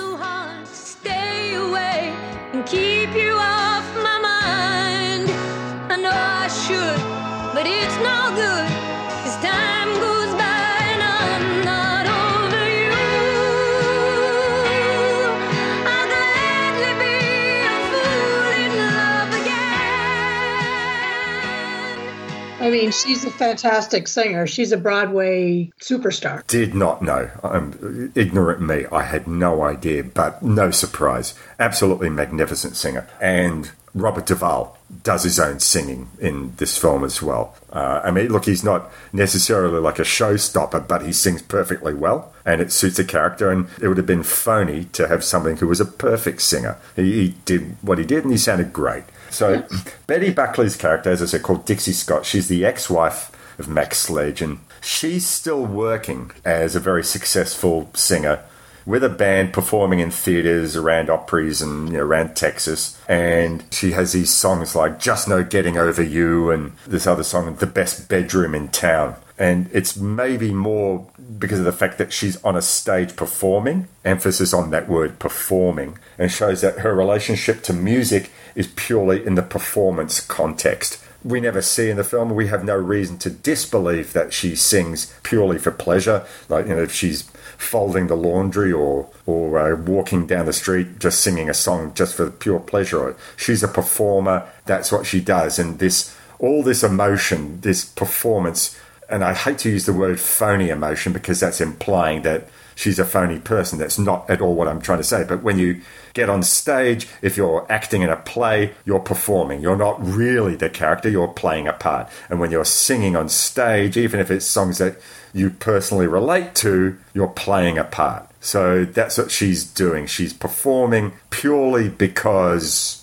I mean, she's a fantastic singer. She's a Broadway superstar. Did not know. I'm ignorant me. I had no idea, but no surprise. Absolutely magnificent singer. And Robert Duvall does his own singing in this film as well. Uh, I mean, look, he's not necessarily like a showstopper, but he sings perfectly well, and it suits the character. And it would have been phony to have something who was a perfect singer. He, he did what he did, and he sounded great. So, Betty Buckley's character, as I said, called Dixie Scott, she's the ex-wife of Mac Sledge, and she's still working as a very successful singer with a band performing in theaters around operas and you know, around Texas. And she has these songs like Just No Getting Over You and this other song, The Best Bedroom in Town. And it's maybe more because of the fact that she's on a stage performing, emphasis on that word performing, and shows that her relationship to music is purely in the performance context we never see in the film. We have no reason to disbelieve that she sings purely for pleasure. Like, you know, if she's folding the laundry or, or uh, walking down the street just singing a song just for pure pleasure. She's a performer. That's what she does. And this, all this emotion, this performance, and I hate to use the word phony emotion because that's implying that she's a phony person. That's not at all what I'm trying to say. But when you get on stage, if you're acting in a play, you're performing. You're not really the character, you're playing a part. And when you're singing on stage, even if it's songs that you personally relate to, you're playing a part. So that's what she's doing. She's performing purely because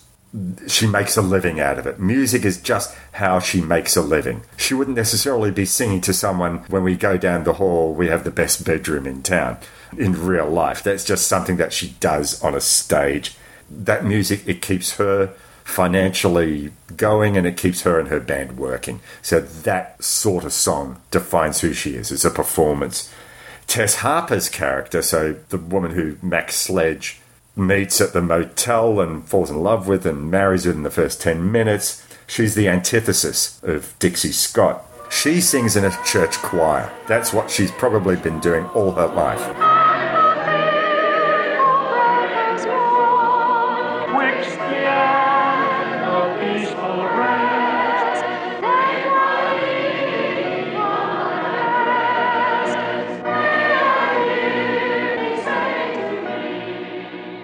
she makes a living out of it. Music is just how she makes a living. She wouldn't necessarily be singing to someone when we go down the hall, we have the best bedroom in town in real life. That's just something that she does on a stage. That music, it keeps her financially going and it keeps her and her band working. So that sort of song defines who she is. It's a performance. Tess Harper's character, so the woman who Mac Sledge meets at the motel and falls in love with and marries within the first 10 minutes. She's the antithesis of Dixie Scott. She sings in a church choir. That's what she's probably been doing all her life.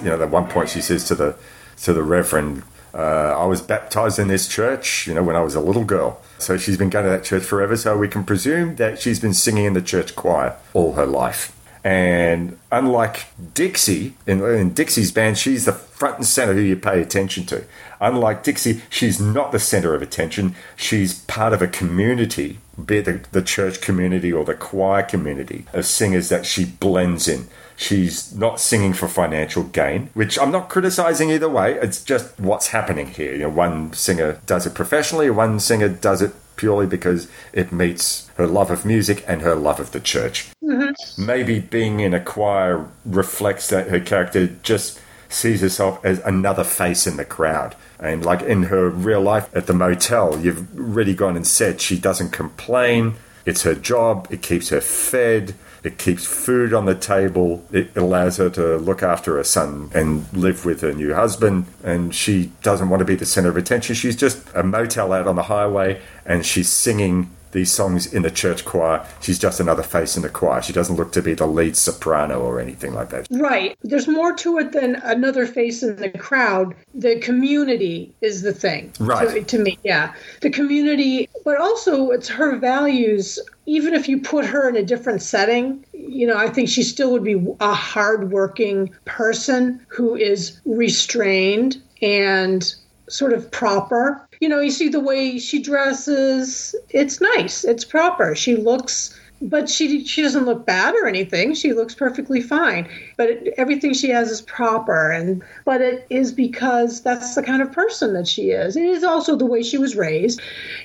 You know, at one point she says to the to the reverend, uh, "I was baptized in this church, you know, when I was a little girl." So she's been going to that church forever. So we can presume that she's been singing in the church choir all her life. And unlike Dixie, in, in Dixie's band, she's the front and center who you pay attention to. Unlike Dixie, she's not the center of attention. She's part of a community, be it the, the church community or the choir community of singers that she blends in. She's not singing for financial gain, which I'm not criticizing either way. It's just what's happening here. You know, one singer does it professionally, one singer does it purely because it meets her love of music and her love of the church. Mm-hmm. Maybe being in a choir reflects that her character just sees herself as another face in the crowd. And like in her real life at the motel, you've already gone and said she doesn't complain. It's her job. It keeps her fed. It keeps food on the table. It allows her to look after her son and live with her new husband. And she doesn't want to be the center of attention. She's just a motel out on the highway and she's singing these songs in the church choir. She's just another face in the choir. She doesn't look to be the lead soprano or anything like that. Right. There's more to it than another face in the crowd. The community is the thing. Right. To, to me, yeah. The community, but also it's her values. Even if you put her in a different setting, you know, I think she still would be a hardworking person who is restrained and sort of proper. You know, you see the way she dresses, it's nice, it's proper. She looks but she she doesn't look bad or anything. She looks perfectly fine. But it, everything she has is proper and but it is because that's the kind of person that she is. It is also the way she was raised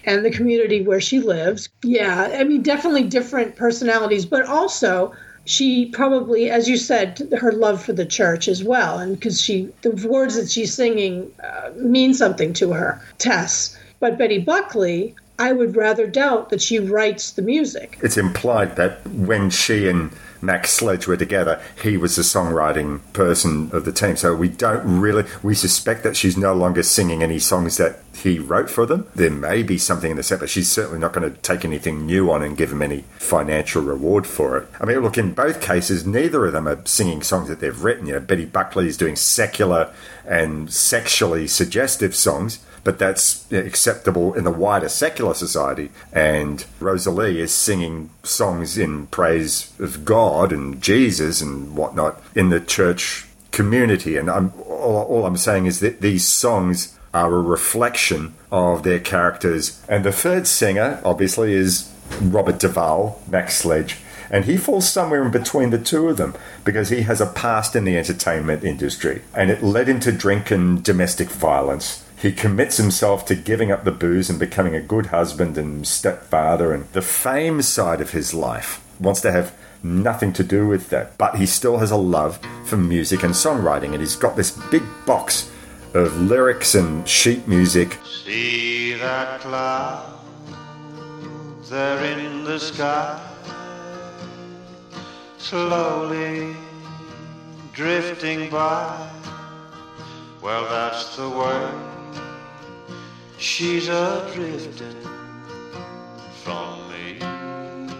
and the community where she lives. Yeah, I mean definitely different personalities, but also she probably, as you said, her love for the church as well, and because she, the words that she's singing uh, mean something to her, Tess. But Betty Buckley, I would rather doubt that she writes the music. It's implied that when she and Mac Sledge were together, he was the songwriting person of the team. So we don't really, we suspect that she's no longer singing any songs that he wrote for them. There may be something in the set, but she's certainly not going to take anything new on and give him any financial reward for it. I mean, look, in both cases, neither of them are singing songs that they've written. You know, Betty Buckley is doing secular and sexually suggestive songs but that's acceptable in the wider secular society. And Rosalie is singing songs in praise of God and Jesus and whatnot in the church community. And I'm, all, all I'm saying is that these songs are a reflection of their characters. And the third singer, obviously, is Robert Duvall, Mac Sledge. And he falls somewhere in between the two of them because he has a past in the entertainment industry and it led him to drink and domestic violence. He commits himself to giving up the booze and becoming a good husband and stepfather, and the fame side of his life wants to have nothing to do with that. But he still has a love for music and songwriting, and he's got this big box of lyrics and sheet music. See that cloud there in the sky, slowly drifting by. Well, that's the way she's adrifting from me.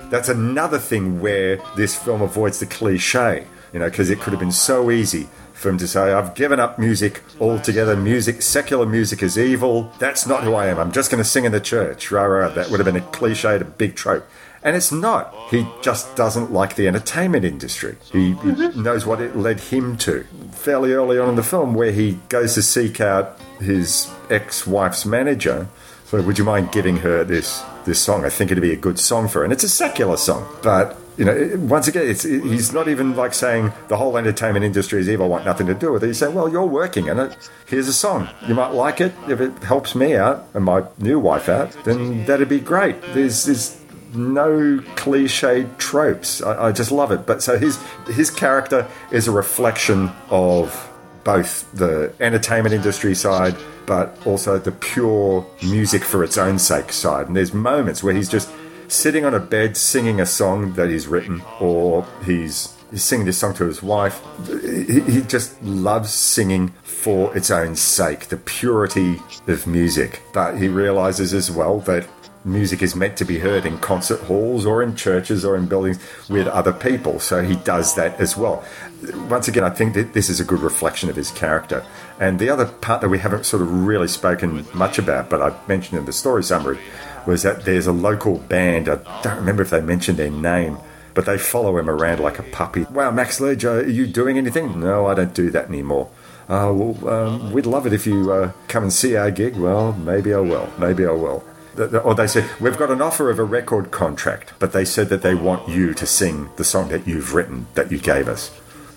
That's another thing where this film avoids the cliche, you know, because it could have been so easy for him to say, I've given up music altogether. Music, secular music is evil. That's not who I am. I'm just going to sing in the church. Rah, rah. That would have been a cliche, a big trope. And it's not. He just doesn't like the entertainment industry. He, he knows what it led him to. Fairly early on in the film, where he goes to seek out his ex wife's manager. So, would you mind giving her this this song? I think it'd be a good song for her. And it's a secular song. But, you know, once again, it's, it- he's not even like saying the whole entertainment industry is evil, I want nothing to do with it. He's saying, well, you're working in it. Here's a song. You might like it. If it helps me out and my new wife out, then that'd be great. There's, there's no cliched tropes. I, I just love it. But so his his character is a reflection of both the entertainment industry side, but also the pure music for its own sake side. And there's moments where he's just sitting on a bed singing a song that he's written, or he's he's singing this song to his wife. He, he just loves singing for its own sake, the purity of music. But he realizes as well that music is meant to be heard in concert halls or in churches or in buildings with other people. So he does that as well. Once again, I think that this is a good reflection of his character. And the other part that we haven't sort of really spoken much about, but I mentioned in the story summary, was that there's a local band. I don't remember if they mentioned their name. But they follow him around like a puppy. Wow, Mac Sledge, are you doing anything? No, I don't do that anymore. Uh, well, um, we'd love it if you uh, come and see our gig. Well, maybe I will. Maybe I will. Or they said, We've got an offer of a record contract, but they said that they want you to sing the song that you've written, that you gave us.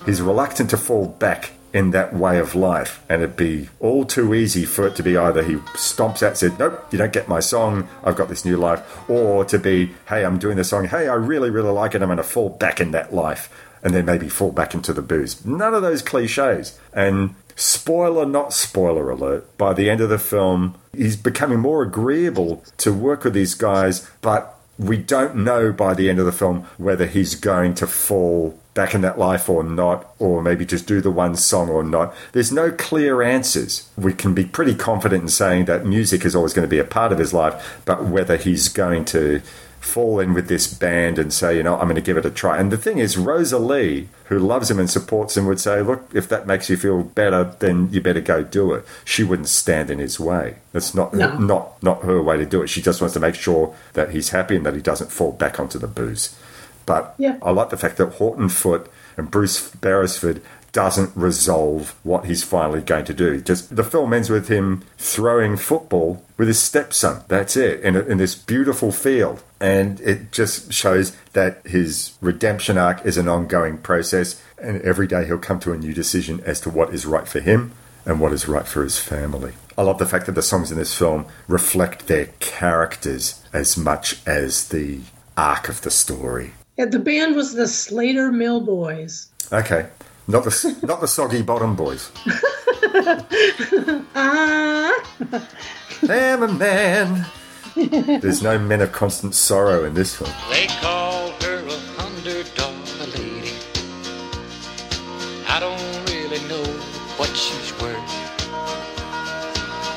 He's reluctant to fall back in that way of life, and it'd be all too easy for it to be either he stomps out, said, Nope, you don't get my song, I've got this new life, or to be, Hey, I'm doing the song, hey, I really, really like it, I'm going to fall back in that life, and then maybe fall back into the booze. None of those cliches. And spoiler, not spoiler alert, by the end of the film, he's becoming more agreeable to work with these guys, but we don't know by the end of the film whether he's going to fall back in that life or not, or maybe just do the one song or not. There's no clear answers. We can be pretty confident in saying that music is always going to be a part of his life, but whether he's going to fall in with this band and say, you know, I'm going to give it a try. And the thing is, Rosalie, who loves him and supports him, would say, look, if that makes you feel better, then you better go do it. She wouldn't stand in his way. That's not No. not not her way to do it. She just wants to make sure that he's happy and that he doesn't fall back onto the booze. But Yeah. I like the fact that Horton Foote and Bruce Beresford doesn't resolve what he's finally going to do. Just the film ends with him throwing football with his stepson. That's it in, a, in this beautiful field, and it just shows that his redemption arc is an ongoing process, and every day he'll come to a new decision as to what is right for him and what is right for his family. I love the fact that the songs in this film reflect their characters as much as the arc of the story. Yeah, the band was the Slater Mill Boys. Okay. Not the not the soggy bottom boys. Ah, I'm a man. There's no men of constant sorrow in this film. They call her a hundred dollar lady. I don't really know what she's worth.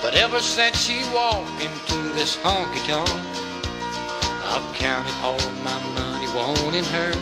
But ever since she walked into this honky tonk, I've counted all my money wanting her.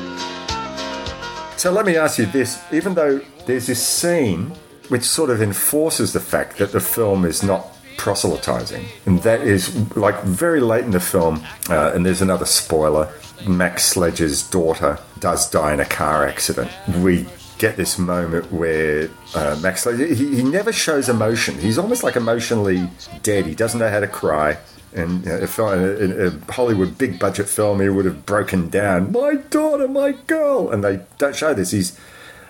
So let me ask you this: even though there's this scene which sort of enforces the fact that the film is not proselytizing, and that is like very late in the film, uh, and there's another spoiler: Mac Sledge's daughter does die in a car accident. We get this moment where uh, Mac Sledge he, he never shows emotion. He's almost like emotionally dead. He doesn't know how to cry. And you know, if I, in a Hollywood big budget film, he would have broken down. My daughter, my girl, and they don't show this. He's,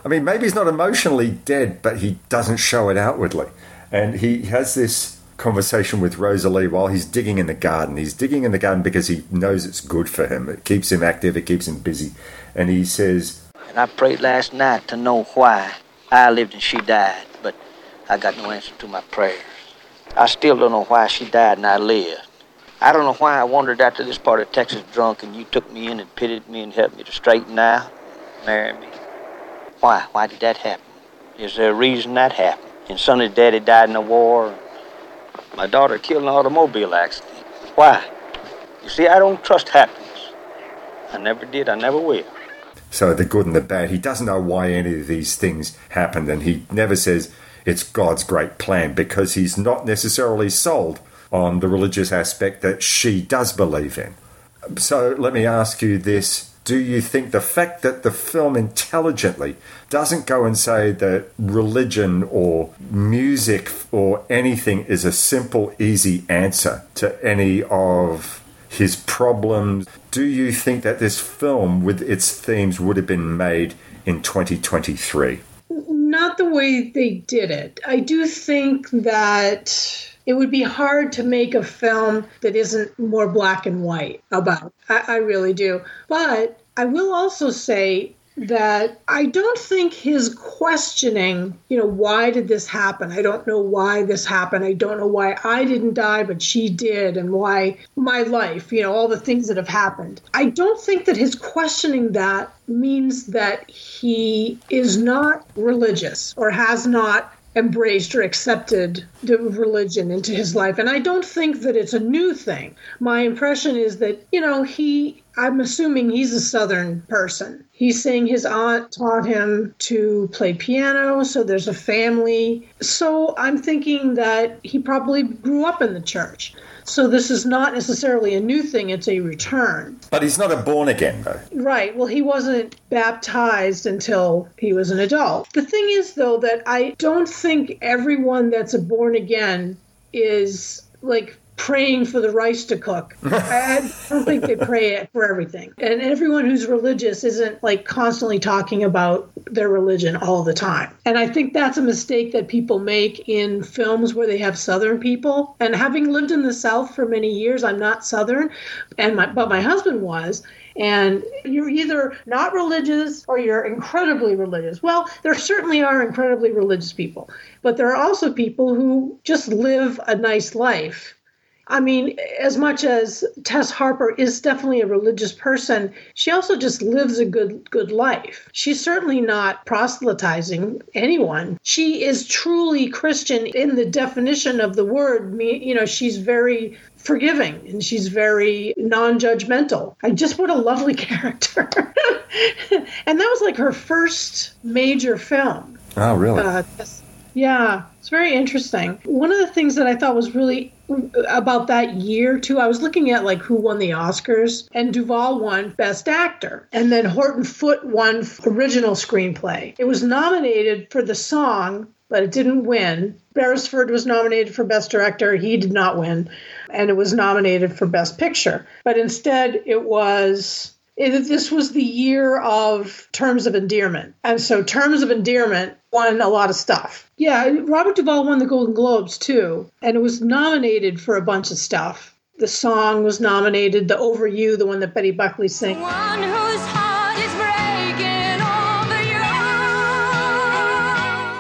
I mean, maybe he's not emotionally dead, but he doesn't show it outwardly. And he has this conversation with Rosalie while he's digging in the garden. He's digging in the garden because he knows it's good for him. It keeps him active. It keeps him busy. And he says, And I prayed last night to know why I lived and she died, but I got no answer to my prayers. I still don't know why she died and I lived. I don't know why I wandered out to this part of Texas drunk and you took me in and pitied me and helped me to straighten out, marry me. Why? Why did that happen? Is there a reason that happened? And Sonny's daddy died in the war. My daughter killed in an automobile accident. Why? You see, I don't trust happiness. I never did. I never will. So the good and the bad. He doesn't know why any of these things happened, and he never says it's God's great plan because he's not necessarily sold on the religious aspect that she does believe in. So let me ask you this. Do you think the fact that the film intelligently doesn't go and say that religion or music or anything is a simple, easy answer to any of his problems. Do you think that this film, with its themes, would have been made in 2023? not the way they did it. I do think that it would be hard to make a film that isn't more black and white about. I, I really do. But I will also say that I don't think his questioning, you know, why did this happen? I don't know why this happened. I don't know why I didn't die, but she did, and why my life, you know, all the things that have happened. I don't think that his questioning that means that he is not religious or has not embraced or accepted the religion into his life. And I don't think that it's a new thing. My impression is that, you know, he, I'm assuming he's a Southern person. He's saying his aunt taught him to play piano, so there's a family. So I'm thinking that he probably grew up in the church. So this is not necessarily a new thing, it's a return. But he's not a born again, though. Right. Well, he wasn't baptized until he was an adult. The thing is, though, that I don't think everyone that's a born again is like praying for the rice to cook. I, don't think they pray for everything. And everyone who's religious isn't like constantly talking about their religion all the time. And I think that's a mistake that people make in films where they have Southern people. And having lived in the South for many years, I'm not Southern, and my, but my husband was. And you're either not religious or you're incredibly religious. Well, there certainly are incredibly religious people, but there are also people who just live a nice life I mean, as much as Tess Harper is definitely a religious person, she also just lives a good good life. She's certainly not proselytizing anyone. She is truly Christian in the definition of the word. You know, she's very forgiving and she's very non-judgmental. I just what a lovely character. and that was like her first major film. Oh, really? Uh, yeah, it's very interesting. One of the things that I thought was really about that year too, I was looking at like who won the Oscars, and Duvall won Best Actor, and then Horton Foote won Original Screenplay. It was nominated for the song, but it didn't win. Beresford was nominated for Best Director. He did not win. And it was nominated for Best Picture. But instead, it was it, this was the year of terms of endearment. And so terms of endearment won a lot of stuff. Yeah, Robert Duvall won the Golden Globes too, and it was nominated for a bunch of stuff. The song was nominated, the Over You, the one that Betty Buckley sang.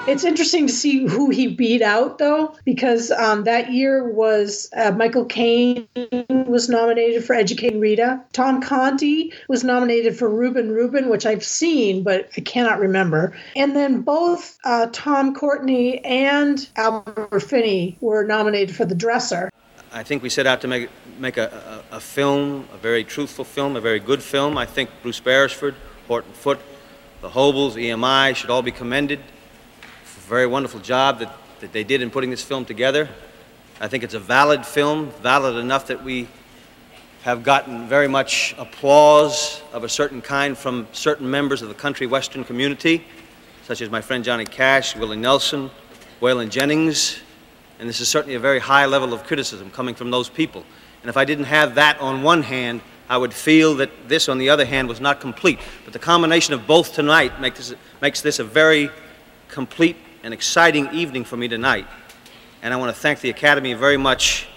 It's interesting to see who he beat out, though, because um, that year was uh, Michael Caine was nominated for Educating Rita. Tom Conti was nominated for Reuben Reuben, which I've seen, but I cannot remember. And then both uh, Tom Courtenay and Albert Finney were nominated for The Dresser. I think we set out to make make a, a, a, film, a very truthful film, a very good film. I think Bruce Beresford, Horton Foote, the Hobels, EMI should all be commended very wonderful job that, that they did in putting this film together. I think it's a valid film, valid enough that we have gotten very much applause of a certain kind from certain members of the country western community, such as my friend Johnny Cash, Willie Nelson, Waylon Jennings, and this is certainly a very high level of criticism coming from those people. And if I didn't have that on one hand, I would feel that this, on the other hand, was not complete. But the combination of both tonight make this, makes this a very complete an exciting evening for me tonight, and I want to thank the Academy very much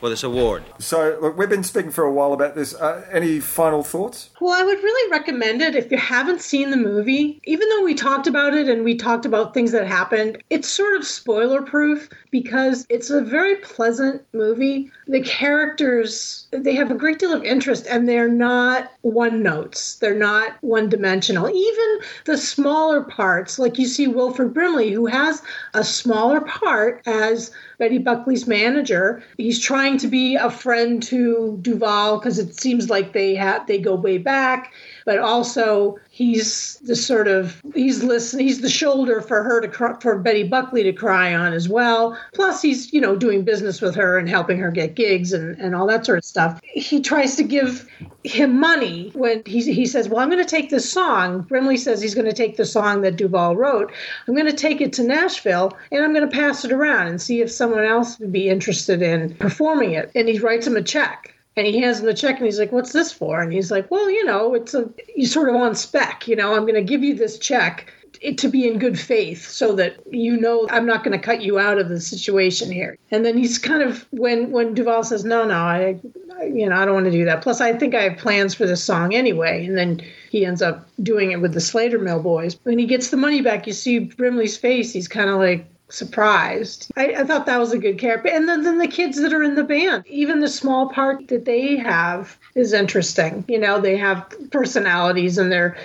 for this award. So, look, we've been speaking for a while about this. Uh, any final thoughts? Well, I would really recommend it if you haven't seen the movie. Even though we talked about it and we talked about things that happened, it's sort of spoiler proof because it's a very pleasant movie. The characters, they have a great deal of interest and they're not one notes, they're not one dimensional. Even the smaller parts, like you see Wilford Brimley, who has a smaller part as Betty Buckley's manager. He's trying to be a friend to Duvall because it seems like they have they go way back, but also he's the sort of he's listen he's the shoulder for her to cry, for Betty Buckley to cry on as well. Plus he's you know doing business with her and helping her get gigs and and all that sort of stuff. He tries to give him money when he he says, "Well, I'm going to take this song." Brimley says he's going to take the song that Duvall wrote. I'm going to take it to Nashville and I'm going to pass it around and see if someone else would be interested in performing it. And he writes him a check and he hands him the check and he's like what's this for and he's like well you know it's a you sort of on spec you know i'm going to give you this check to be in good faith so that you know I'm not going to cut you out of the situation here. And then he's kind of when when Duvall says no no I, I you know I don't want to do that. Plus I think I have plans for this song anyway. And then he ends up doing it with the Slater Mill boys. When he gets the money back, you see Brimley's face. He's kind of like surprised. I, I, thought that was a good character. And then, then the kids that are in the band, even the small part that they have is interesting. You know, they have personalities and they're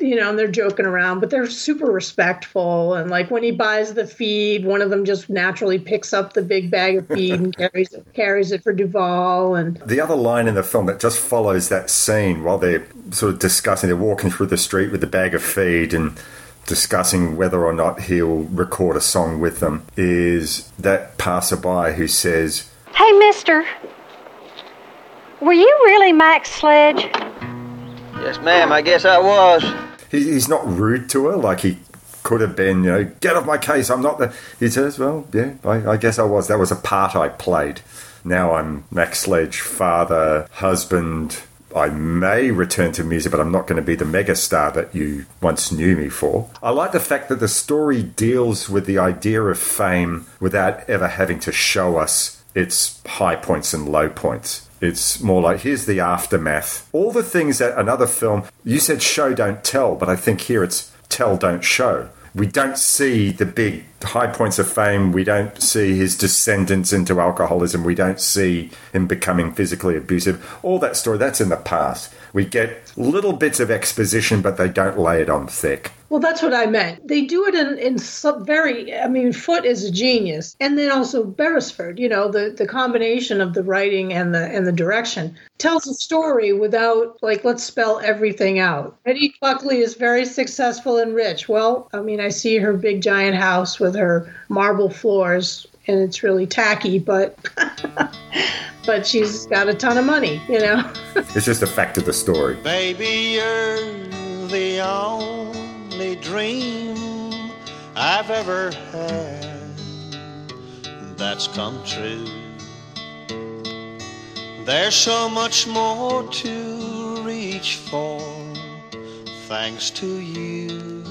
you know, and they're joking around, but they're super respectful. And like when he buys the feed, one of them just naturally picks up the big bag of feed and carries it, carries it for Duvall. And the other line in the film that just follows that scene while they're sort of discussing, they're walking through the street with the bag of feed and discussing whether or not he'll record a song with them is that passerby who says, Hey, mister, were you really Mac Sledge? Yes, ma'am, I guess I was. He's not rude to her like he could have been, you know, get off my case, I'm not the. He says, well, yeah, I, I guess I was. That was a part I played. Now I'm Mac Sledge, father, husband, I may return to music, but I'm not going to be the megastar that you once knew me for. I like the fact that the story deals with the idea of fame without ever having to show us its high points and low points. It's more like here's the aftermath. All the things that another film, you said show, don't tell, but I think here it's tell, don't show. We don't see the big high points of fame. We don't see his descendants into alcoholism. We don't see him becoming physically abusive. All that story, that's in the past. We get little bits of exposition, but they don't lay it on thick. Well, that's what I meant. They do it in in some very. I mean, Foote is a genius, and then also Beresford. You know, the the combination of the writing and the and the direction tells a story without like let's spell everything out. Betty Buckley is very successful and rich. Well, I mean, I see her big giant house with her marble floors, and it's really tacky, but. but she's got a ton of money, you know. it's just a fact of the story. Baby, you're the only dream I've ever had that's come true. There's so much more to reach for, thanks to you.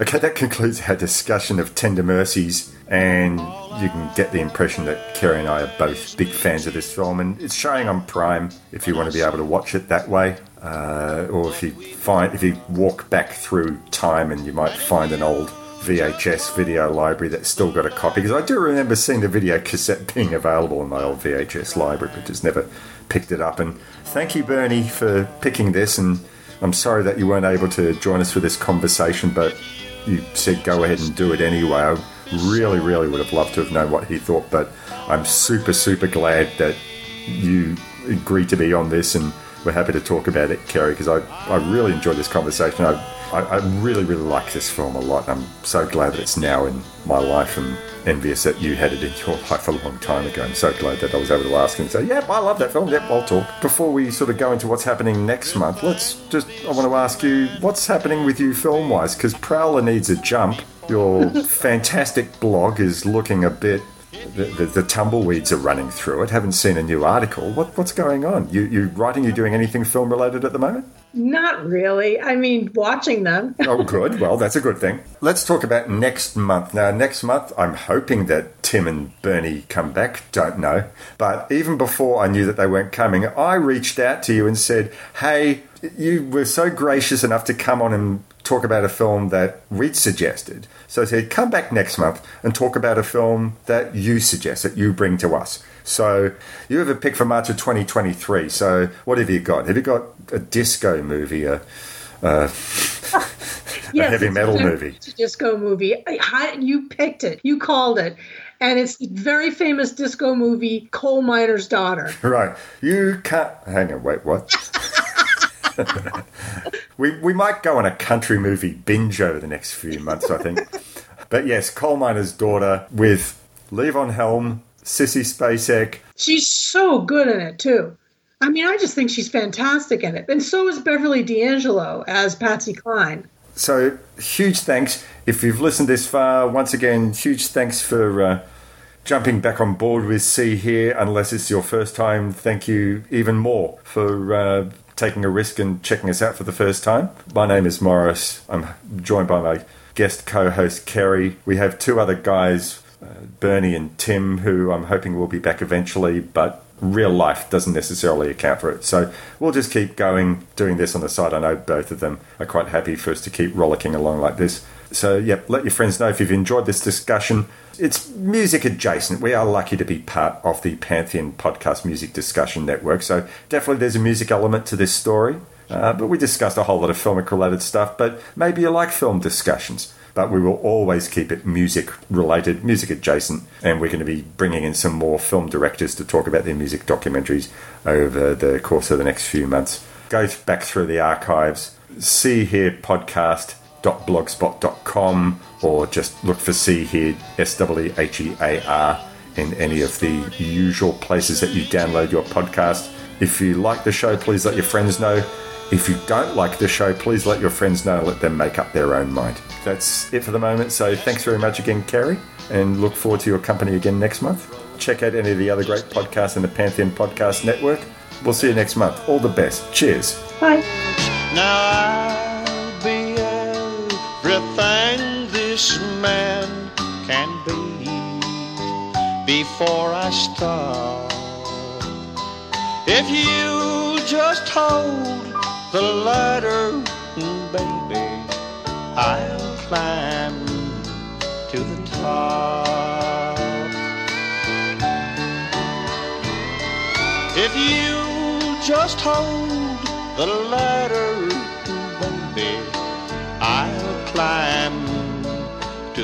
Okay, that concludes our discussion of Tender Mercies, and you can get the impression that Kerry and I are both big fans of this film, and it's showing on Prime if you want to be able to watch it that way, uh, or if you find if you walk back through time and you might find an old VHS video library that's still got a copy. Because I do remember seeing the video cassette being available in my old VHS library, but just never picked it up. And thank you, Bernie, for picking this. And I'm sorry that you weren't able to join us for this conversation, but you said go ahead and do it anyway. I really, really would have loved to have known what he thought, but I'm super, super glad that you agreed to be on this and we're happy to talk about it, Kerry, because I, I really enjoyed this conversation. I, I, I, really, really like this film a lot. I'm so glad that it's now in my life and envious that you had it in your life a long time ago. I'm so glad that I was able to ask and say, yep, I love that film. Yep, I'll talk. Before we sort of go into what's happening next month, let's just, I want to ask you, what's happening with you film wise? Because Prowler needs a jump. Your fantastic blog is looking a bit the, the, the, tumbleweeds are running through it. Haven't seen a new article. What, what's going on? You you writing? You doing anything film related at the moment? Not really. I mean, watching them. oh, good. Well, that's a good thing. Let's talk about next month. Now, next month, I'm hoping that Tim and Bernie come back. Don't know. But even before I knew that they weren't coming, I reached out to you and said, "Hey, you were so gracious enough to come on and talk about a film that we'd suggested. So I said, come back next month and talk about a film that you suggest, that you bring to us. So you have a pick for March of 2023. So what have you got? Have you got a disco movie, a, a, yes, a heavy metal a, movie? a disco movie. I, you picked it. You called it. And it's the very famous disco movie, Coal Miner's Daughter. Right. You can't. Hang on, wait, what? we we might go on a country movie binge over the next few months, I think. but yes, Coal Miner's Daughter with Levon Helm, Sissy Spacek. She's so good in it too. I mean, I just think she's fantastic in it, and so is Beverly D'Angelo as Patsy Cline. So huge thanks if you've listened this far. Once again, huge thanks for. Uh, jumping back on board with See Hear, unless it's your first time, thank you even more for uh, taking a risk and checking us out for the first time. My name is Morris. I'm joined by my guest co host, Kerry. We have two other guys, uh, Bernie and Tim, who I'm hoping will be back eventually, but real life doesn't necessarily account for it. So we'll just keep going, doing this on the side. I know both of them are quite happy for us to keep rollicking along like this. So, yeah, let your friends know if you've enjoyed this discussion. It's music adjacent. We are lucky to be part of the Pantheon Podcast Music Discussion Network. So, definitely there's a music element to this story. Uh, but we discussed a whole lot of filmic related stuff. But maybe you like film discussions. But we will always keep it music related, music adjacent. And we're going to be bringing in some more film directors to talk about their music documentaries over the course of the next few months. Go back through the archives, see here podcast blogspot.com or just look for See Hear, S W H E A R, in any of the usual places that you download your podcast. If you like the show, please let your friends know. If you don't like the show, please let your friends know. Let them make up their own mind. That's it for the moment. So thanks very much again, Kerry, and look forward to your company again next month. Check out any of the other great podcasts in the Pantheon Podcast Network. We'll see you next month. All the best. Cheers. Bye. Now this man can be before I stop. If you just hold the ladder, baby, I'll climb to the top. If you just hold the ladder, baby, I'll climb